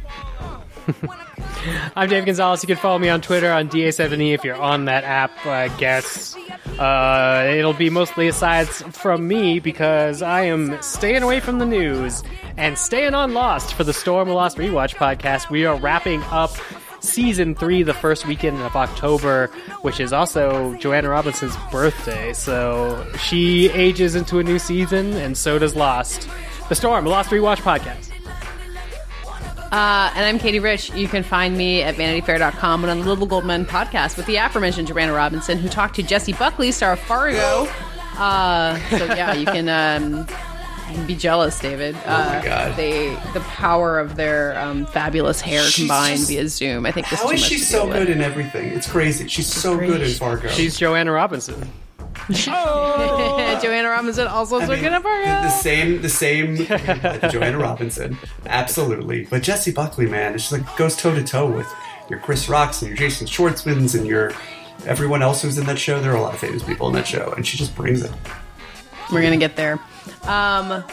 I'm Dave Gonzalez. You can follow me on Twitter on DA7E if you're on that app, I guess. Uh, it'll be mostly asides from me because I am staying away from the news and staying on Lost for the Storm Lost Rewatch podcast. We are wrapping up season three the first weekend of October, which is also Joanna Robinson's birthday. So she ages into a new season, and so does Lost. The Storm, Lost Rewatch podcast. Uh, and I'm Katey Rich. You can find me at vanityfair.com and on the Little Gold Men podcast with the aforementioned Joanna Robinson, who talked to Jessie Buckley, star of Fargo. Uh, so yeah, you can um, you can be jealous, David. Uh, my God. They the power of their um, fabulous hair She's combined just- via Zoom. I think this How is is too much she so deal with. good in everything? It's crazy. She's so great. good in Fargo. She's Joanna Robinson. oh! Joanna Robinson also I so good at Fargo. the, the same, the same uh, Joanna Robinson, absolutely. But Jessie Buckley, man, it's like goes toe to toe with your Chris Rocks and your Jason Schwartzmans and your everyone else who's in that show. There are a lot of famous people in that show, and she just brings it. We're gonna get there. Um,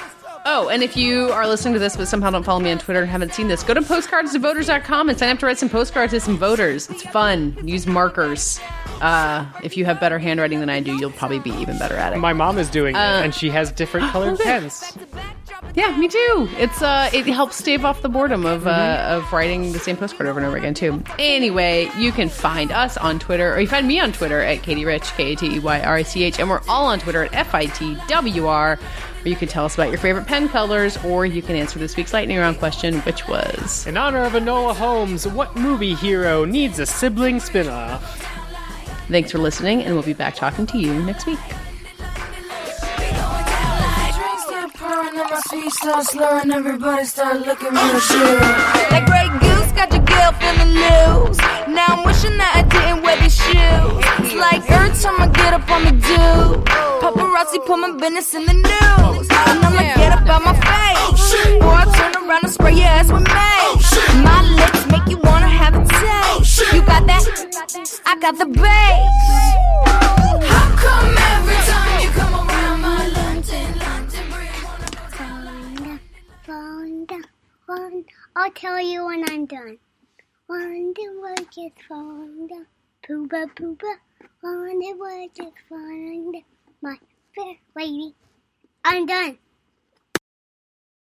oh, and if you are listening to this but somehow don't follow me on Twitter and haven't seen this, go to postcardstovoters.com and sign up to write some postcards to some voters. It's fun. Use markers. Uh, if you have better handwriting than I do, you'll probably be even better at it. My mom is doing it, Uh, and she has different colored pens. Yeah, me too. It's uh, it helps stave off the boredom of uh, Mm-hmm. of writing the same postcard over and over again too. Anyway, you can find us on Twitter, or you find me on Twitter at Katey Rich, K A T E Y R I C H, and we're all on Twitter at F I T W R. Where you can tell us about your favorite pen colors, or you can answer this week's lightning round question, which was In honor of Enola Holmes, what movie hero needs a sibling spin-off? Thanks for listening, and we'll be back talking to you next week. Drinks start pouring and my feet start slurring. Everybody start looking real chill. That great goose got feeling loose. Now I'm wishing that I didn't wear these shoes. It's like every time I get up on the do. Paparazzi put my business in the news. And I'ma get up out my face. Oh, or I turn around and spray your ass with mace. Oh, my lips make you wanna have a taste. Oh, you got that? I got the bass. How come every time you come around my London, London Fonda, Fonda, Fonda. I'll tell you when I'm done. Fonda was just Fonda, Pooba Pooba. Fonda was just Fonda, my fair lady. I'm done.